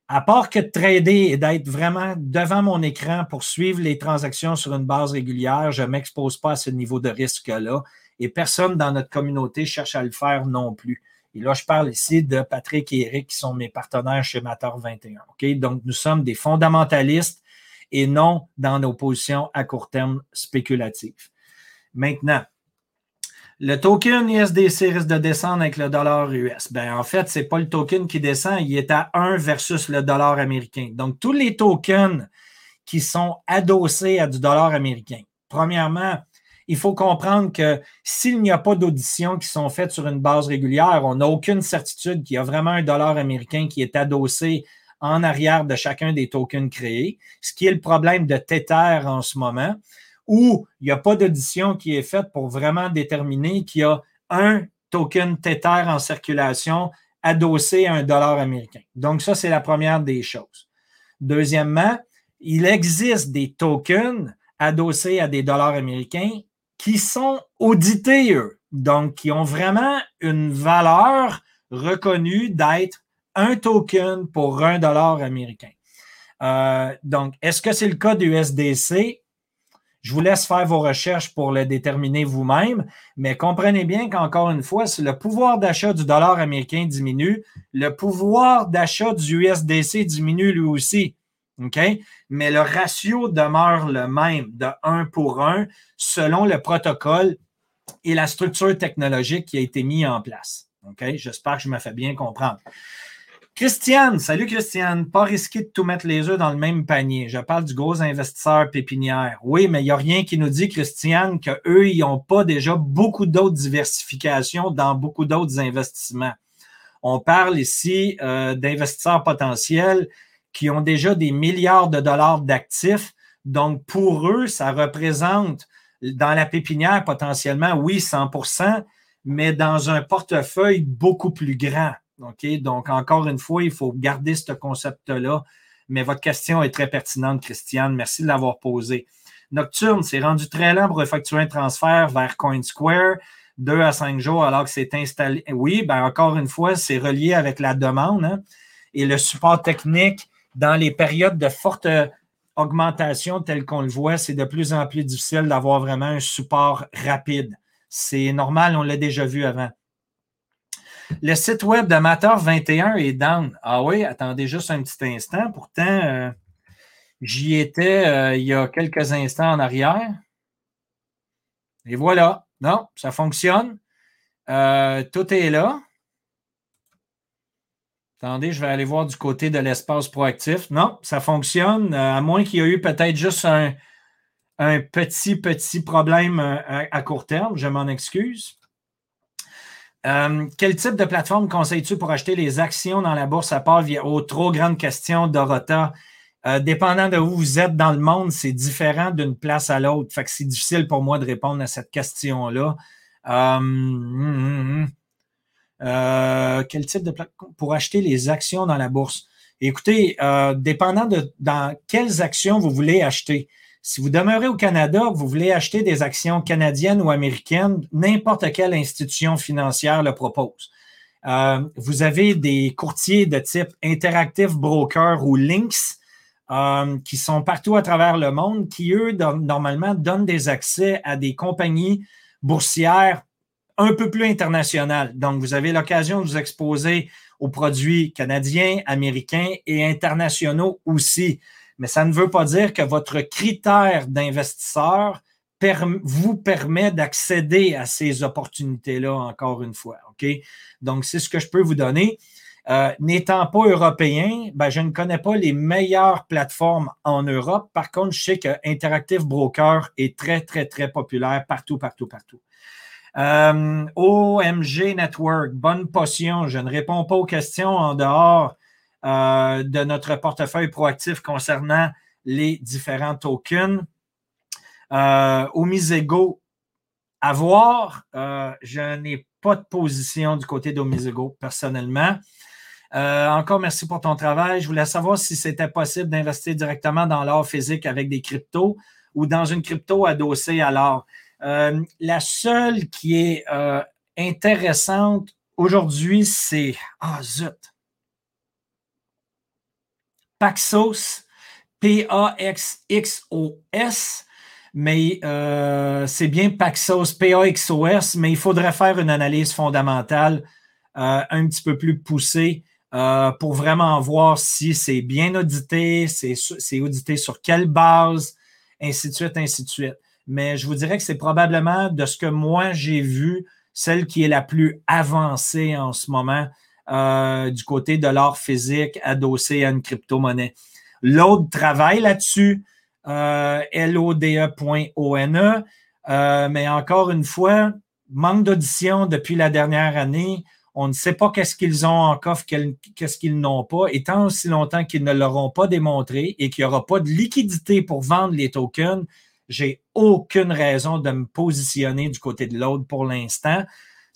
à part que de trader et d'être vraiment devant mon écran pour suivre les transactions sur une base régulière, je ne m'expose pas à ce niveau de risque-là et personne dans notre communauté cherche à le faire non plus. Et là, je parle ici de Patrick et Eric qui sont mes partenaires chez Mator 21. OK? Donc, nous sommes des fondamentalistes et non dans nos positions à court terme spéculatives. Maintenant, le token USDC risque de descendre avec le dollar US. Ben, en fait, ce n'est pas le token qui descend, il est à 1 versus le dollar américain. Donc, tous les tokens qui sont adossés à du dollar américain. Premièrement, il faut comprendre que s'il n'y a pas d'auditions qui sont faites sur une base régulière, on n'a aucune certitude qu'il y a vraiment un dollar américain qui est adossé en arrière de chacun des tokens créés, ce qui est le problème de Tether en ce moment où il n'y a pas d'audition qui est faite pour vraiment déterminer qu'il y a un token Tether en circulation adossé à un dollar américain. Donc, ça, c'est la première des choses. Deuxièmement, il existe des tokens adossés à des dollars américains qui sont audités, eux. Donc, qui ont vraiment une valeur reconnue d'être un token pour un dollar américain. Euh, donc, est-ce que c'est le cas du SDC? Je vous laisse faire vos recherches pour le déterminer vous-même, mais comprenez bien qu'encore une fois, si le pouvoir d'achat du dollar américain diminue, le pouvoir d'achat du USDC diminue lui aussi. OK? Mais le ratio demeure le même de 1 pour 1 selon le protocole et la structure technologique qui a été mis en place. OK? J'espère que je me fais bien comprendre. Christiane, salut Christiane. Pas risqué de tout mettre les œufs dans le même panier. Je parle du gros investisseur pépinière. Oui, mais il n'y a rien qui nous dit, Christiane, qu'eux, ils n'ont pas déjà beaucoup d'autres diversifications dans beaucoup d'autres investissements. On parle ici euh, d'investisseurs potentiels qui ont déjà des milliards de dollars d'actifs. Donc, pour eux, ça représente dans la pépinière potentiellement, oui, 100% mais dans un portefeuille beaucoup plus grand. Donc, encore une fois, il faut garder ce concept-là. Mais votre question est très pertinente, Christiane. Merci de l'avoir posée. Nocturne, c'est rendu très lent pour effectuer un transfert vers CoinSquare, deux à cinq jours alors que c'est installé. Oui, ben encore une fois, c'est relié avec la demande hein, et le support technique dans les périodes de forte augmentation telles qu'on le voit, c'est de plus en plus difficile d'avoir vraiment un support rapide. C'est normal, on l'a déjà vu avant. Le site web d'Amateur 21 est down. Ah oui, attendez juste un petit instant. Pourtant, euh, j'y étais euh, il y a quelques instants en arrière. Et voilà. Non, ça fonctionne. Euh, tout est là. Attendez, je vais aller voir du côté de l'espace proactif. Non, ça fonctionne, à moins qu'il y ait eu peut-être juste un, petit, petit problème à court terme. Je m'en excuse. Euh, quel type de plateforme conseilles-tu pour acheter les actions dans la bourse à part via aux trop grandes questions, Dorota? Euh, dépendant de où vous êtes dans le monde, c'est différent d'une place à l'autre. Fait que c'est difficile pour moi de répondre à cette question-là. Euh, hum, hum, hum. quel type de plateforme pour acheter les actions dans la bourse? Écoutez, dépendant de dans quelles actions vous voulez acheter. Si vous demeurez au Canada, vous voulez acheter des actions canadiennes ou américaines, n'importe quelle institution financière le propose. Euh, vous avez des courtiers de type Interactive Broker ou Lynx euh, qui sont partout à travers le monde, qui, eux, normalement, donnent des accès à des compagnies boursières un peu plus internationales. Donc, vous avez l'occasion de vous exposer aux produits canadiens, américains et internationaux aussi mais ça ne veut pas dire que votre critère d'investisseur vous permet d'accéder à ces opportunités-là, encore une fois. Donc, c'est ce que je peux vous donner. Euh, n'étant pas européen, ben, je ne connais pas les meilleures plateformes en Europe. Par contre, je sais que Interactive Broker est très, très, très populaire partout, partout, partout. Euh, OMG Network, bonne potion. Je ne réponds pas aux questions en dehors euh, de notre portefeuille proactif concernant les différents tokens. Euh, au Misego, à voir, euh, je n'ai pas de position du côté d'Omisego personnellement. encore merci pour ton travail. Je voulais savoir si c'était possible d'investir directement dans l'or physique avec des cryptos ou dans une crypto adossée à l'or. la seule qui est intéressante aujourd'hui, c'est. Ah, zut! Paxos, P-A-X-X-O-S, mais euh, c'est bien Paxos, P-A-X-O-S, mais il faudrait faire une analyse fondamentale euh, un petit peu plus poussée euh, pour vraiment voir si c'est bien audité, c'est audité sur quelle base, ainsi de suite, ainsi de suite. Mais je vous dirais que c'est probablement de ce que moi j'ai vu, celle qui est la plus avancée en ce moment euh, du côté de l'art physique adossé à une crypto-monnaie. L'autre travaille là-dessus, euh, LODE.ONE, e, euh, mais encore une fois, manque d'audition depuis la dernière année. On ne sait pas qu'est-ce qu'ils ont en coffre, qu'est-ce qu'ils n'ont pas. Et tant aussi longtemps qu'ils ne l'auront pas démontré et qu'il n'y aura pas de liquidité pour vendre les tokens, j'ai aucune raison de me positionner du côté de l'autre pour l'instant.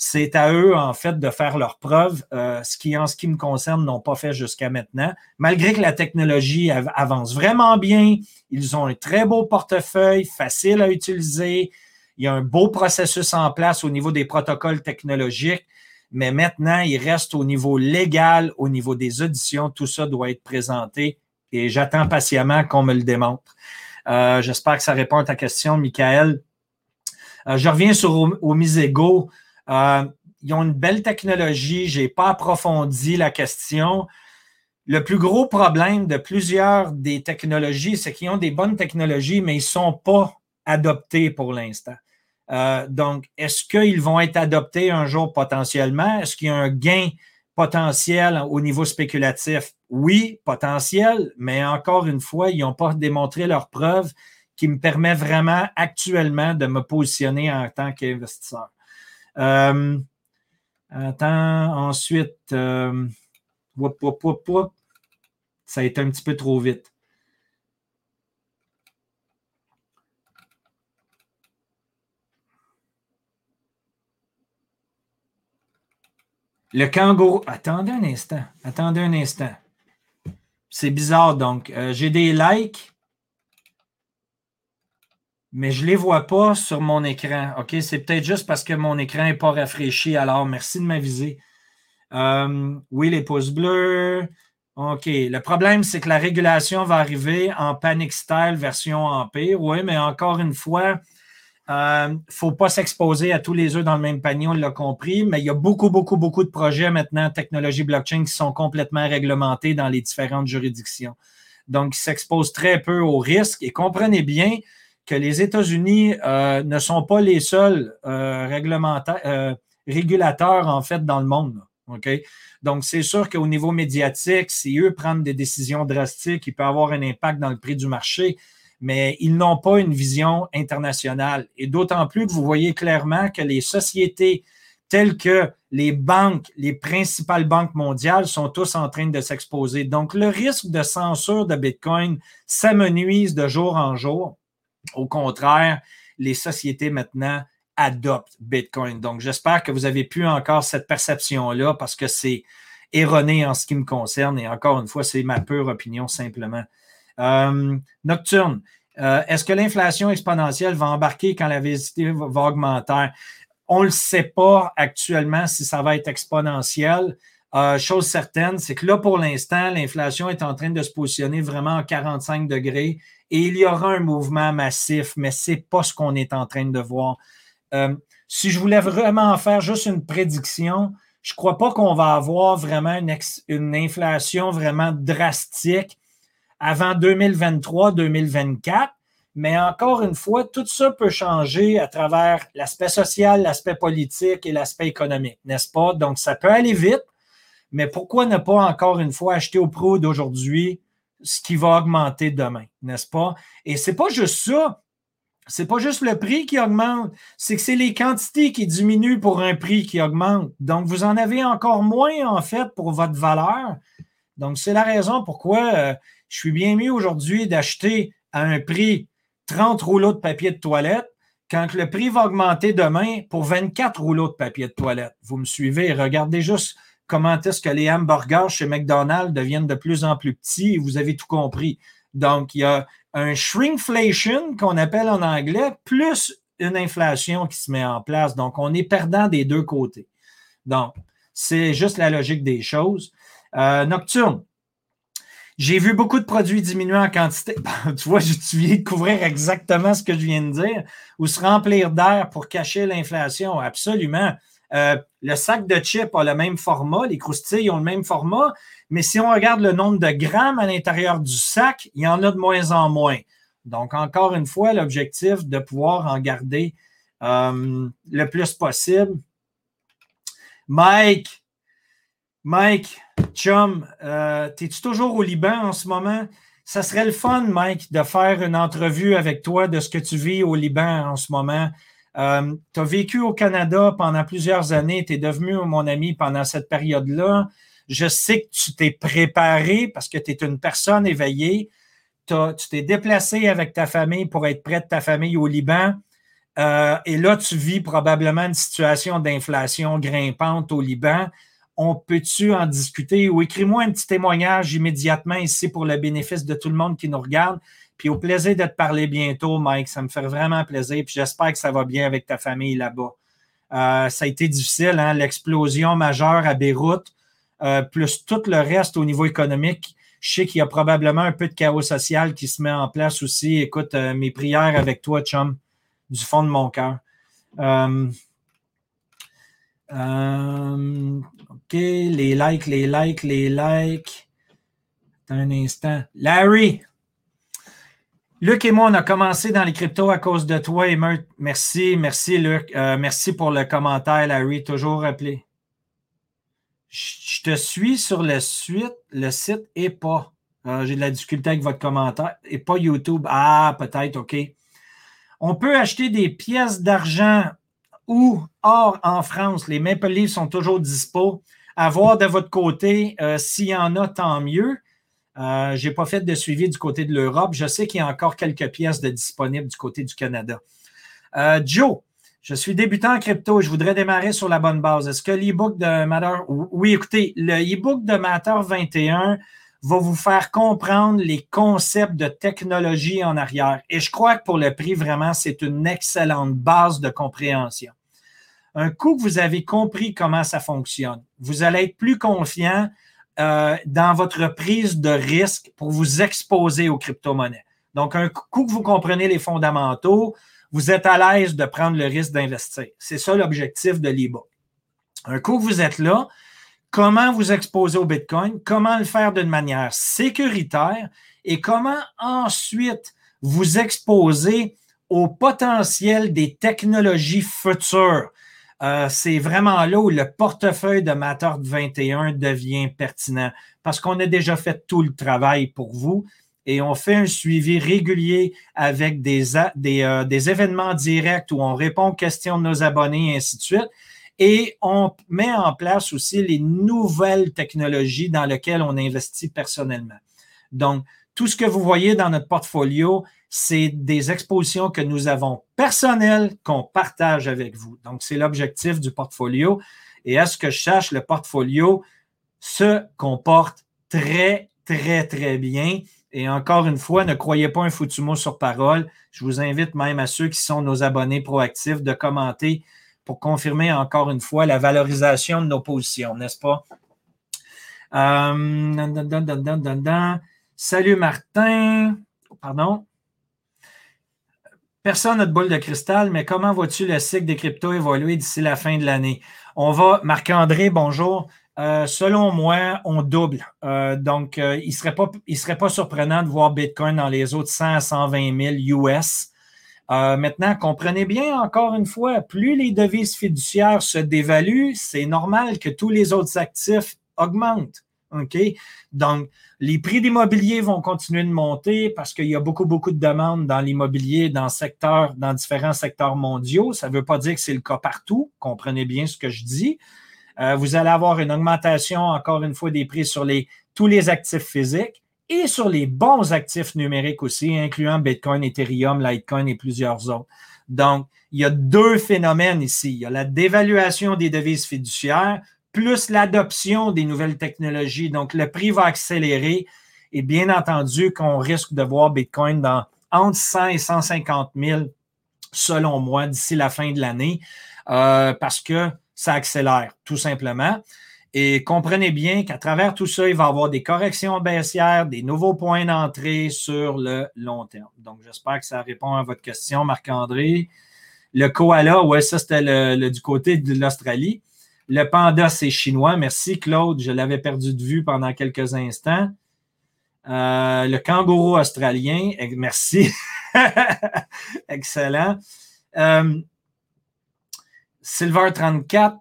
C'est à eux, en fait, de faire leurs preuves, euh, ce qui, en ce qui me concerne, n'ont pas fait jusqu'à maintenant. Malgré que la technologie avance vraiment bien, ils ont un très beau portefeuille, facile à utiliser. Il y a un beau processus en place au niveau des protocoles technologiques. Mais maintenant, il reste au niveau légal, au niveau des auditions, tout ça doit être présenté et j'attends patiemment qu'on me le démontre. Euh, j'espère que ça répond à ta question, Michael. Euh, je reviens sur au, Misego. Euh, ils ont une belle technologie. Je n'ai pas approfondi la question. Le plus gros problème de plusieurs des technologies, c'est qu'ils ont des bonnes technologies, mais ils ne sont pas adoptés pour l'instant. Euh, donc, est-ce qu'ils vont être adoptés un jour? Potentiellement? Est-ce qu'il y a un gain potentiel au niveau spéculatif? Oui, potentiel, mais encore une fois, ils n'ont pas démontré leur preuve qui me permet vraiment actuellement de me positionner en tant qu'investisseur. Euh, attends, ensuite, euh, ça a été un petit peu trop vite. Le kangourou. Attendez un instant. Attendez un instant. C'est bizarre donc. Euh, j'ai des likes mais je ne les vois pas sur mon écran. OK, c'est peut-être juste parce que mon écran n'est pas rafraîchi. Alors, merci de m'aviser. Euh, oui, les pouces bleus. OK. Le problème, c'est que la régulation va arriver en Panic Style version Empire. Oui, mais encore une fois, Il ne faut pas s'exposer à tous les œufs dans le même panier, on l'a compris, mais il y a beaucoup, beaucoup, beaucoup de projets maintenant, technologie blockchain, qui sont complètement réglementés dans les différentes juridictions. Donc, ils s'exposent très peu aux risques. Et comprenez bien que les États-Unis euh, ne sont pas les seuls euh, euh, régulateurs, en fait, dans le monde. Donc, c'est sûr qu'au niveau médiatique, si eux prennent des décisions drastiques, il peut avoir un impact dans le prix du marché mais ils n'ont pas une vision internationale. Et d'autant plus que vous voyez clairement que les sociétés telles que les banques, les principales banques mondiales sont tous en train de s'exposer. Donc, le risque de censure de Bitcoin s'amenuise de jour en jour. Au contraire, les sociétés maintenant adoptent Bitcoin. Donc, j'espère que vous avez pu encore cette perception-là parce que c'est erroné en ce qui me concerne. Et encore une fois, c'est ma pure opinion simplement. Euh, nocturne. Euh, est-ce que l'inflation exponentielle va embarquer quand la visite va augmenter? On ne le sait pas actuellement si ça va être exponentiel. Euh, chose certaine, c'est que là, pour l'instant, l'inflation est en train de se positionner vraiment à 45 degrés et il y aura un mouvement massif, mais ce n'est pas ce qu'on est en train de voir. si je voulais vraiment faire juste une prédiction, je ne crois pas qu'on va avoir vraiment une inflation vraiment drastique avant 2023-2024. Mais encore une fois, tout ça peut changer à travers l'aspect social, l'aspect politique et l'aspect économique, n'est-ce pas? Donc, ça peut aller vite, mais pourquoi ne pas encore une fois acheter au pro d'aujourd'hui ce qui va augmenter demain, n'est-ce pas? Et c'est pas juste ça. C'est pas juste le prix qui augmente, c'est que c'est les quantités qui diminuent pour un prix qui augmente. Donc, vous en avez encore moins, en fait, pour votre valeur. Donc, c'est la raison pourquoi euh, je suis bien mieux aujourd'hui d'acheter à un prix 30 rouleaux de papier de toilette quand le prix va augmenter demain pour 24 rouleaux de papier de toilette. Vous me suivez? Regardez juste comment est-ce que les hamburgers chez McDonald's deviennent de plus en plus petits et vous avez tout compris. Donc, il y a un shrinkflation qu'on appelle en anglais, plus une inflation qui se met en place. Donc, on est perdant des deux côtés. Donc, c'est juste la logique des choses. Euh, nocturne. J'ai vu beaucoup de produits diminuer en quantité. [LAUGHS] tu vois, tu viens de couvrir exactement ce que je viens de dire. Ou se remplir d'air pour cacher l'inflation. Absolument. Euh, le sac de chips a le même format, les croustilles ont le même format, mais si on regarde le nombre de grammes à l'intérieur du sac, il y en a de moins en moins. Donc, encore une fois, l'objectif de pouvoir en garder euh, le plus possible. Mike, Mike, chum, euh, es-tu toujours au Liban en ce moment? Ça serait le fun, Mike, de faire une entrevue avec toi de ce que tu vis au Liban en ce moment. Euh, tu as vécu au Canada pendant plusieurs années, tu es devenu mon ami pendant cette période-là. Je sais que tu t'es préparé parce que tu es une personne éveillée. tu t'es déplacé avec ta famille pour être près de ta famille au Liban. Euh, et là, tu vis probablement une situation d'inflation grimpante au Liban on peut-tu en discuter ou écris-moi un petit témoignage immédiatement ici pour le bénéfice de tout le monde qui nous regarde? Puis au plaisir de te parler bientôt, Mike. Ça me fait vraiment plaisir. Puis j'espère que ça va bien avec ta famille là-bas. Euh, ça a été difficile, hein? l'explosion majeure à Beyrouth, euh, plus tout le reste au niveau économique. Je sais qu'il y a probablement un peu de chaos social qui se met en place aussi. Écoute, euh, mes prières avec toi, chum, du fond de mon cœur. OK, les likes, les likes, les likes. Attends un instant. Larry, Luc et moi, on a commencé dans les cryptos à cause de toi et Merci, merci, Luc. Euh, merci pour le commentaire, Larry. Toujours rappelé. Je te suis sur le, suite, le site et pas. Euh, j'ai de la difficulté avec votre commentaire. Et pas YouTube. Ah, peut-être, OK. On peut acheter des pièces d'argent ou or en France, les Maple Leafs sont toujours dispo. À voir de votre côté, euh, s'il y en a, tant mieux. Euh, je n'ai pas fait de suivi du côté de l'Europe. Je sais qu'il y a encore quelques pièces de disponibles du côté du Canada. Euh, Joe, je suis débutant en crypto. Je voudrais démarrer sur la bonne base. Est-ce que l'e-book de Matter. Oui, écoutez, le e-book de Matter 21 va vous faire comprendre les concepts de technologie en arrière. Et je crois que pour le prix, vraiment, c'est une excellente base de compréhension. Un coup que vous avez compris comment ça fonctionne, vous allez être plus confiant euh, dans votre prise de risque pour vous exposer aux crypto-monnaies. Donc, un coup que vous comprenez les fondamentaux, vous êtes à l'aise de prendre le risque d'investir. C'est ça l'objectif de l'e-book. Un coup que vous êtes là, comment vous exposer au Bitcoin, comment le faire d'une manière sécuritaire et comment ensuite vous exposer au potentiel des technologies futures. Euh, c'est vraiment là où le portefeuille de Matter 21 devient pertinent parce qu'on a déjà fait tout le travail pour vous et on fait un suivi régulier avec des, des, euh, des événements directs où on répond aux questions de nos abonnés et ainsi de suite. Et on met en place aussi les nouvelles technologies dans lesquelles on investit personnellement. Donc, tout ce que vous voyez dans notre portfolio, c'est des expositions que nous avons personnelles qu'on partage avec vous. Donc, c'est l'objectif du portfolio. Et à ce que je sache, le portfolio se comporte très, très, très bien. Et encore une fois, ne croyez pas un foutu mot sur parole. Je vous invite même à ceux qui sont nos abonnés proactifs de commenter pour confirmer encore une fois la valorisation de nos positions, n'est-ce pas? Euh, salut Martin. Pardon? Personne n'a de boule de cristal, mais comment vois-tu le cycle des cryptos évoluer d'ici la fin de l'année? On va, Marc-André, bonjour. Euh, selon moi, on double. Euh, donc, il ne serait, pas, serait pas surprenant de voir Bitcoin dans les autres 100 à 120 000 US. Euh, maintenant, comprenez bien, encore une fois, plus les devises fiduciaires se dévaluent, c'est normal que tous les autres actifs augmentent. OK? Donc, les prix d'immobilier vont continuer de monter parce qu'il y a beaucoup, beaucoup de demandes dans l'immobilier, dans, dans différents secteurs mondiaux. Ça ne veut pas dire que c'est le cas partout. Comprenez bien ce que je dis. Euh, vous allez avoir une augmentation, encore une fois, des prix sur les, tous les actifs physiques et sur les bons actifs numériques aussi, incluant Bitcoin, Ethereum, Litecoin et plusieurs autres. Donc, il y a deux phénomènes ici. Il y a la dévaluation des devises fiduciaires plus l'adoption des nouvelles technologies. Donc, le prix va accélérer et bien entendu qu'on risque de voir Bitcoin dans entre 100 et 150 000, selon moi, d'ici la fin de l'année, euh, parce que ça accélère, tout simplement. Et comprenez bien qu'à travers tout ça, il va y avoir des corrections baissières, des nouveaux points d'entrée sur le long terme. Donc, j'espère que ça répond à votre question, Marc-André. Le koala, ouais, ça, c'était du côté de l'Australie. Le panda, c'est chinois. Merci, Claude. Je l'avais perdu de vue pendant quelques instants. Euh, le kangourou australien, merci. [LAUGHS] Excellent. Euh, Silver 34,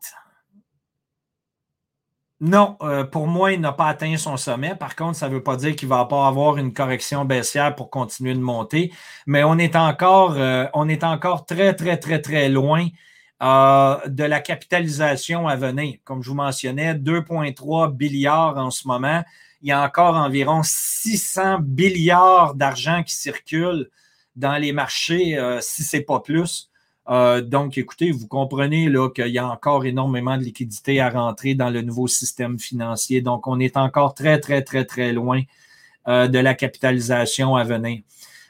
non, euh, pour moi, il n'a pas atteint son sommet. Par contre, ça ne veut pas dire qu'il ne va pas avoir une correction baissière pour continuer de monter. Mais on est encore, on est encore très, très, très, très loin de la capitalisation à venir. Comme je vous mentionnais, 2,3 milliards en ce moment. Il y a encore environ 600 milliards d'argent qui circulent dans les marchés, si ce n'est pas plus. Euh, donc, écoutez, vous comprenez qu'il y a encore énormément de liquidités à rentrer dans le nouveau système financier. Donc, on est encore très, très, très, très loin euh, de la capitalisation à venir.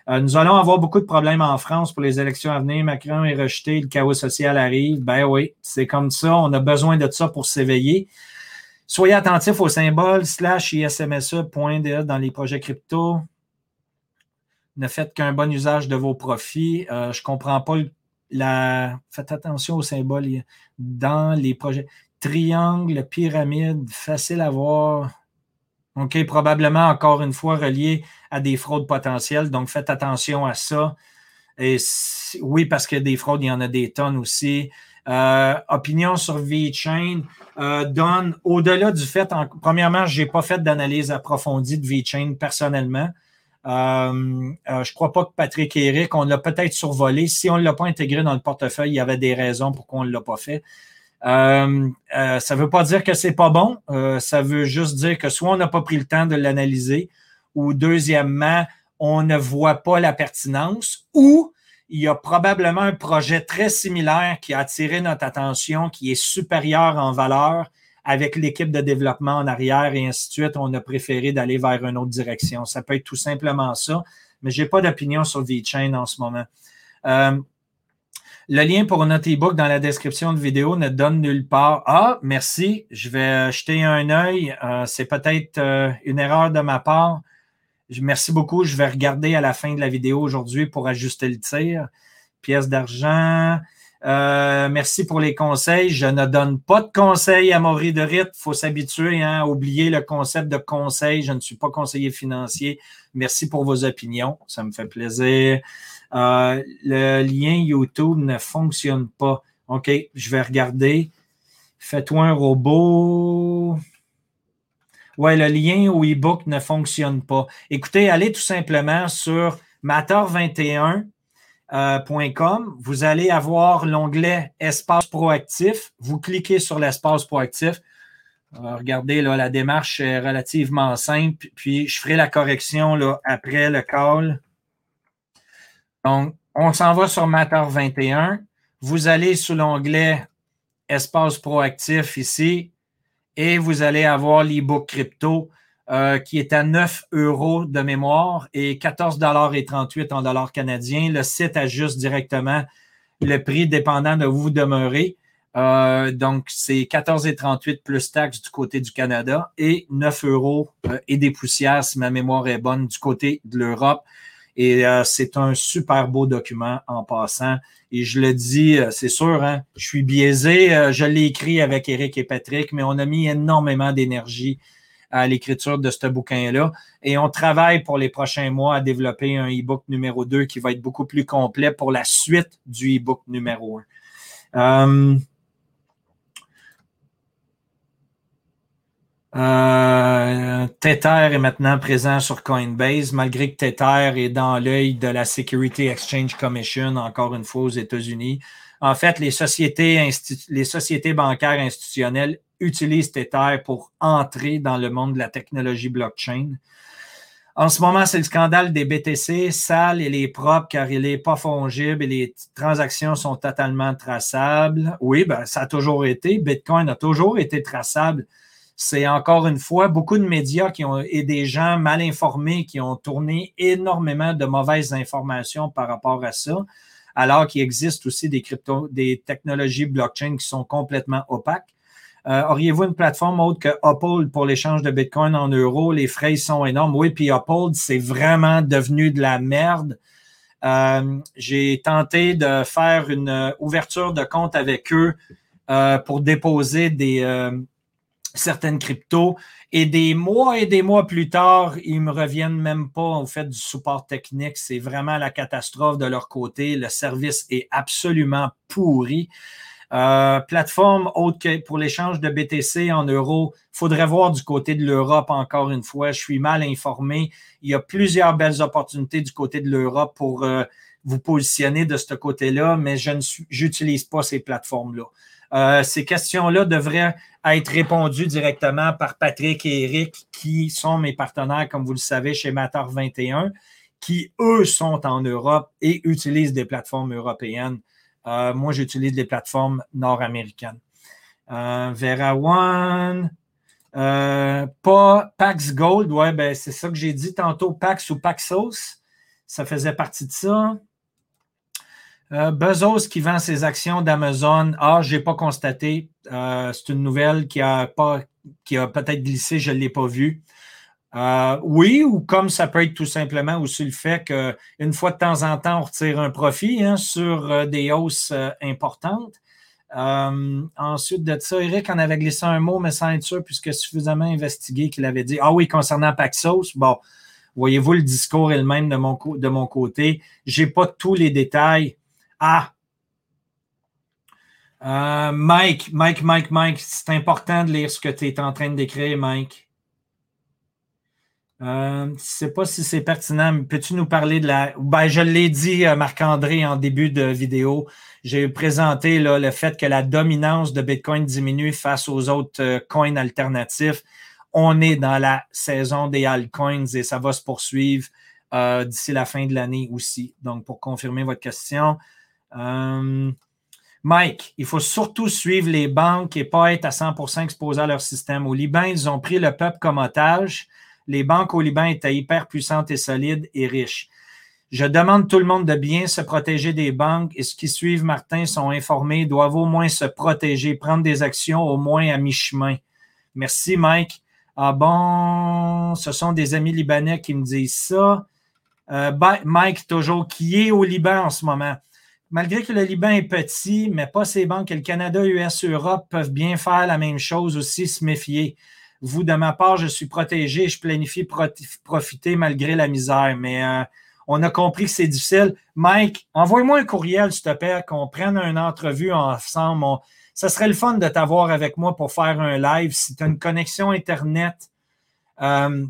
Euh, nous allons avoir beaucoup de problèmes en France pour les élections à venir. Macron est rejeté, le chaos social arrive. Ben oui, c'est comme ça. On a besoin de ça pour s'éveiller. Soyez attentifs au symbole slash ISMSE.de dans les projets crypto. Ne faites qu'un bon usage de vos profits. je ne comprends pas la, faites attention aux symboles dans les projets. Triangle, pyramide, facile à voir. OK, probablement encore une fois relié à des fraudes potentielles. Donc, faites attention à ça. Oui, parce que des fraudes, il y en a des tonnes aussi. Euh, opinion sur VeChain euh, donne, au-delà du fait, premièrement, je n'ai pas fait d'analyse approfondie de VeChain personnellement. Euh, euh, je ne crois pas que Patrick et Eric, on l'a peut-être survolé. Si on ne l'a pas intégré dans le portefeuille, il y avait des raisons pour qu'on ne l'a pas fait. Euh, ça ne veut pas dire que ce n'est pas bon. ça veut juste dire que soit on n'a pas pris le temps de l'analyser, ou deuxièmement, on ne voit pas la pertinence, ou il y a probablement un projet très similaire qui a attiré notre attention, qui est supérieur en valeur avec l'équipe de développement en arrière et ainsi de suite, on a préféré d'aller vers une autre direction. Ça peut être tout simplement ça, mais je n'ai pas d'opinion sur VeChain en ce moment. Euh, le lien pour notre e-book dans la description de vidéo ne donne nulle part. Ah, merci. Je vais jeter un œil. Euh, c'est peut-être euh, une erreur de ma part. Merci beaucoup. Je vais regarder à la fin de la vidéo aujourd'hui pour ajuster le tir. pièces d'argent. Euh, merci pour les conseils. Je ne donne pas de conseils à Maurice de Rite. Il faut s'habituer hein, à oublier le concept de conseil. Je ne suis pas conseiller financier. Merci pour vos opinions. Ça me fait plaisir. Euh, le lien YouTube ne fonctionne pas. OK, je vais regarder. Fais-toi un robot. Ouais, le lien au e-book ne fonctionne pas. Écoutez, allez tout simplement sur matter21 euh, vous allez avoir l'onglet Espace proactif. Vous cliquez sur l'espace proactif. Euh, regardez, la démarche est relativement simple. Puis, je ferai la correction après le call. Donc, on s'en va sur Matter 21. Vous allez sous l'onglet Espace proactif ici et vous allez avoir l'e-book crypto. Euh, qui est à 9 euros de mémoire et 14,38 en dollars canadiens. Le site ajuste directement le prix dépendant de où vous demeurez. Euh, donc, c'est 14,38 plus taxes du côté du Canada et 9 euros euh, et des poussières, si ma mémoire est bonne, du côté de l'Europe. Et c'est un super beau document en passant. Et je le dis, c'est sûr, hein, je suis biaisé. je l'ai écrit avec Eric et Patrick, mais on a mis énormément d'énergie à l'écriture de ce bouquin-là. Et on travaille pour les prochains mois à développer un e-book numéro 2 qui va être beaucoup plus complet pour la suite du e-book numéro 1. Euh, euh, Tether est maintenant présent sur Coinbase, malgré que Tether est dans l'œil de la Security Exchange Commission, encore une fois aux États-Unis. En fait, les sociétés, bancaires institutionnelles utilisent Tether pour entrer dans le monde de la technologie blockchain. En ce moment, c'est le scandale des BTC, sale et les propres car il n'est pas fongible et les transactions sont totalement traçables. Oui, ben, ça a toujours été. Bitcoin a toujours été traçable. C'est encore une fois beaucoup de médias qui ont, et des gens mal informés qui ont tourné énormément de mauvaises informations par rapport à ça, alors qu'il existe aussi des crypto, des technologies blockchain qui sont complètement opaques. Euh, auriez-vous une plateforme autre que Uphold pour l'échange de Bitcoin en euros? Les frais sont énormes. Oui, puis Uphold, c'est vraiment devenu de la merde. Euh, j'ai tenté de faire une ouverture de compte avec eux euh, pour déposer des certaines cryptos. Et des mois et des mois plus tard, ils me reviennent même pas au fait du support technique. C'est vraiment la catastrophe de leur côté. Le service est absolument pourri. Euh, plateforme autre que pour l'échange de BTC en euros, faudrait voir du côté de l'Europe encore une fois. Je suis mal informé. Il y a plusieurs belles opportunités du côté de l'Europe pour euh, vous positionner de ce côté-là, mais je ne j'utilise pas ces plateformes-là. Euh, ces questions-là devraient être répondues directement par Patrick et Eric, qui sont mes partenaires, comme vous le savez, chez Matter 21, qui, eux, sont en Europe et utilisent des plateformes européennes. Euh, moi, j'utilise des plateformes nord-américaines. Euh, Vera One. Pas Pax Gold, ouais, ben, c'est ça que j'ai dit tantôt, Pax ou Paxos. Ça faisait partie de ça. Bezos qui vend ses actions d'Amazon. Ah, je n'ai pas constaté. c'est une nouvelle qui a, pas, qui a peut-être glissé, je ne l'ai pas vue. Euh, oui, ou comme ça peut être tout simplement aussi le fait qu'une fois de temps en temps, on retire un profit hein, sur euh, des hausses euh, importantes. ensuite de ça, Eric en avait glissé un mot, mais sans être sûr, puisque suffisamment investigué qu'il avait dit Ah oui, concernant Paxos, bon, voyez-vous, le discours est le même de mon, de mon côté. Je n'ai pas tous les détails. Ah! Mike, Mike, Mike, Mike, c'est important de lire ce que tu es en train d'écrire, Mike. Euh, je ne sais pas si c'est pertinent, peux-tu nous parler de la. Ben, je l'ai dit, euh, Marc-André, en début de vidéo. J'ai présenté le fait que la dominance de Bitcoin diminue face aux autres euh, coins alternatifs. On est dans la saison des altcoins et ça va se poursuivre d'ici la fin de l'année aussi. Donc, pour confirmer votre question. Mike, il faut surtout suivre les banques et pas être à 100% exposé à leur système. Au Liban, ils ont pris le peuple comme otage les banques au Liban étaient hyper puissantes et solides et riches. Je demande tout le monde de bien se protéger des banques et ceux qui suivent Martin sont informés, doivent au moins se protéger, prendre des actions au moins à mi-chemin. Merci, Mike. Ah bon, ce sont des amis libanais qui me disent ça. Euh, Mike, toujours, qui est au Liban en ce moment? Malgré que le Liban est petit, mais pas ces banques, et le Canada, US, Europe peuvent bien faire la même chose aussi, se méfier. Vous, de ma part, je suis protégé, je planifie profiter malgré la misère, mais euh, on a compris que c'est difficile. Mike, envoie-moi un courriel, s'il te plaît, qu'on prenne une entrevue ensemble. ça serait le fun de t'avoir avec moi pour faire un live. Si tu as une connexion Internet, euh,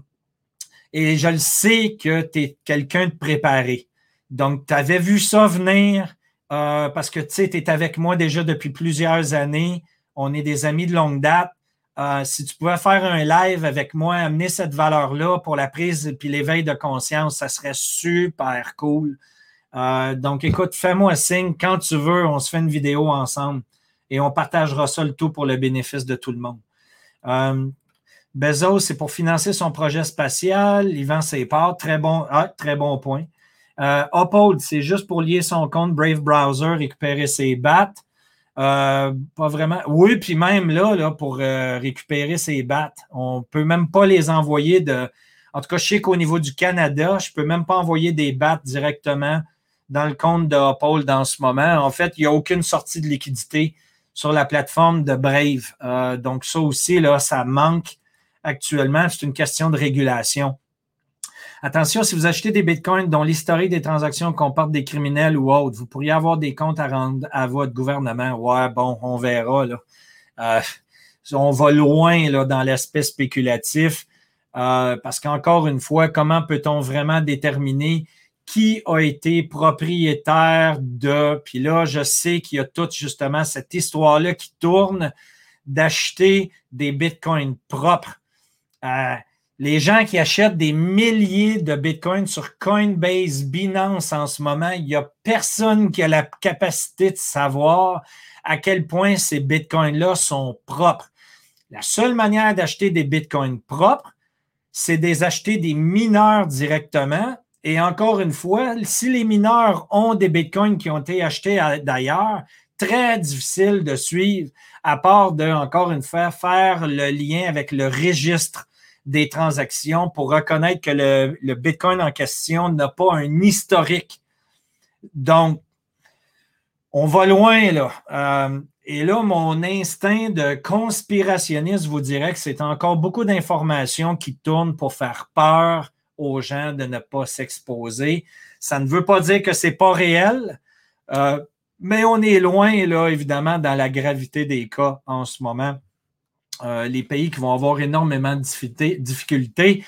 et je le sais que tu es quelqu'un de préparé. Donc, tu avais vu ça venir euh, parce que tu sais, es avec moi déjà depuis plusieurs années. On est des amis de longue date. Euh, si tu pouvais faire un live avec moi, amener cette valeur-là pour la prise et l'éveil de conscience, ça serait super cool. Euh, donc, écoute, fais-moi signe quand tu veux, on se fait une vidéo ensemble et on partagera ça le tout pour le bénéfice de tout le monde. Bezos, c'est pour financer son projet spatial. Il vend ses parts. Très bon, ah, très bon point. Euh, Uphold, c'est juste pour lier son compte Brave Browser, récupérer ses bats. Euh, pas vraiment. Oui, puis même là, là pour euh, récupérer ses bats, on ne peut même pas les envoyer de. En tout cas, je sais qu'au niveau du Canada, je ne peux même pas envoyer des bats directement dans le compte de Uphold en ce moment. En fait, il n'y a aucune sortie de liquidité sur la plateforme de Brave. donc, ça aussi, là, ça manque actuellement. C'est une question de régulation. Attention, si vous achetez des bitcoins dont l'historique des transactions comporte des criminels ou autres, vous pourriez avoir des comptes à rendre à votre gouvernement. Ouais, bon, on verra. Là. Euh, on va loin là, dans l'aspect spéculatif euh, parce qu'encore une fois, comment peut-on vraiment déterminer qui a été propriétaire de. Puis là, je sais qu'il y a toute justement cette histoire-là qui tourne d'acheter des bitcoins propres. Euh, les gens qui achètent des milliers de bitcoins sur Coinbase, Binance en ce moment, il n'y a personne qui a la capacité de savoir à quel point ces bitcoins-là sont propres. La seule manière d'acheter des bitcoins propres, c'est d'acheter des mineurs directement. Et encore une fois, si les mineurs ont des bitcoins qui ont été achetés d'ailleurs, très difficile de suivre, à part de, encore une fois, faire le lien avec le registre des transactions pour reconnaître que le, Bitcoin en question n'a pas un historique. Donc, on va loin là. Euh, et là, mon instinct de conspirationniste vous dirait que c'est encore beaucoup d'informations qui tournent pour faire peur aux gens de ne pas s'exposer. Ça ne veut pas dire que ce n'est pas réel, euh, mais on est loin, là, évidemment, dans la gravité des cas en ce moment. Euh, les pays qui vont avoir énormément de difficultés.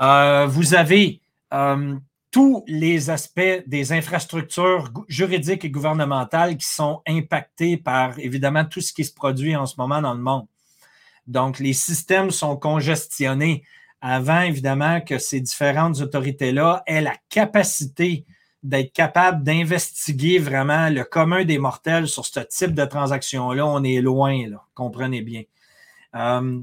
Euh, vous avez euh, tous les aspects des infrastructures juridiques et gouvernementales qui sont impactés par évidemment tout ce qui se produit en ce moment dans le monde. Donc, les systèmes sont congestionnés avant, évidemment, que ces différentes autorités-là aient la capacité d'être capables d'investiguer vraiment le commun des mortels sur ce type de transaction-là. On est loin, comprenez bien. Euh,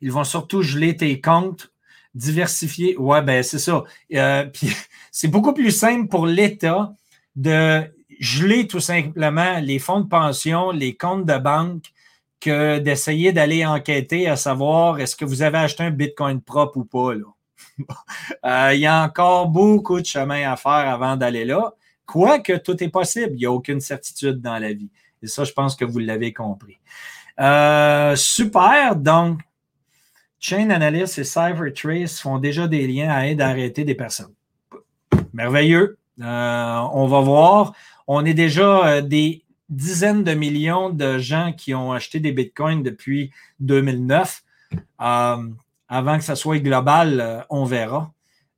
ils vont surtout geler tes comptes, diversifier. Ouais, ben c'est ça. Euh, [LAUGHS] c'est beaucoup plus simple pour l'État de geler tout simplement les fonds de pension, les comptes de banque, que d'essayer d'aller enquêter à savoir est-ce que vous avez acheté un Bitcoin propre ou pas. [LAUGHS] Euh, il y a encore beaucoup de chemin à faire avant d'aller là. Quoique tout est possible, il n'y a aucune certitude dans la vie. Et ça, je pense que vous l'avez compris. Euh, super. Donc, Chain Analyst et CyberTrace font déjà des liens à aider à arrêter des personnes. Merveilleux. Euh, on va voir. On est déjà euh, des dizaines de millions de gens qui ont acheté des bitcoins depuis 2009. avant que ça soit global, on verra.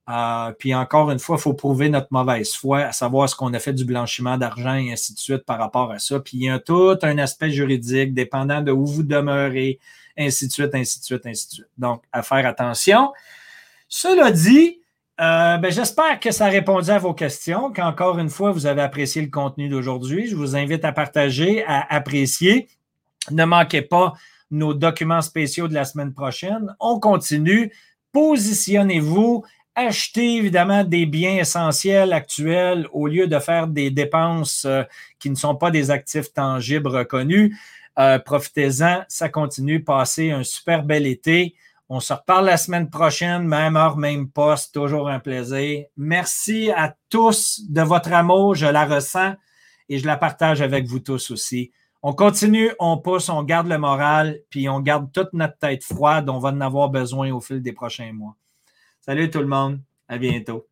Euh, puis encore une fois, il faut prouver notre mauvaise foi, à savoir ce qu'on a fait du blanchiment d'argent et ainsi de suite par rapport à ça. Puis il y a tout un aspect juridique dépendant de où vous demeurez, ainsi de suite, ainsi de suite, ainsi de suite. Donc, à faire attention. Cela dit, euh, ben, j'espère que ça a répondu à vos questions, qu'encore une fois, vous avez apprécié le contenu d'aujourd'hui. Je vous invite à partager, à apprécier. Ne manquez pas nos documents spéciaux de la semaine prochaine. On continue. Positionnez-vous acheter évidemment des biens essentiels actuels au lieu de faire des dépenses euh, qui ne sont pas des actifs tangibles reconnus. Euh, profitez-en, ça continue. Passez un super bel été. On se reparle la semaine prochaine, même heure, même poste. Toujours un plaisir. Merci à tous de votre amour. Je la ressens. et je la partage avec vous tous aussi. On continue, on pousse, on garde le moral, puis on garde toute notre tête froide. On va en avoir besoin au fil des prochains mois. Salut tout le monde. À bientôt.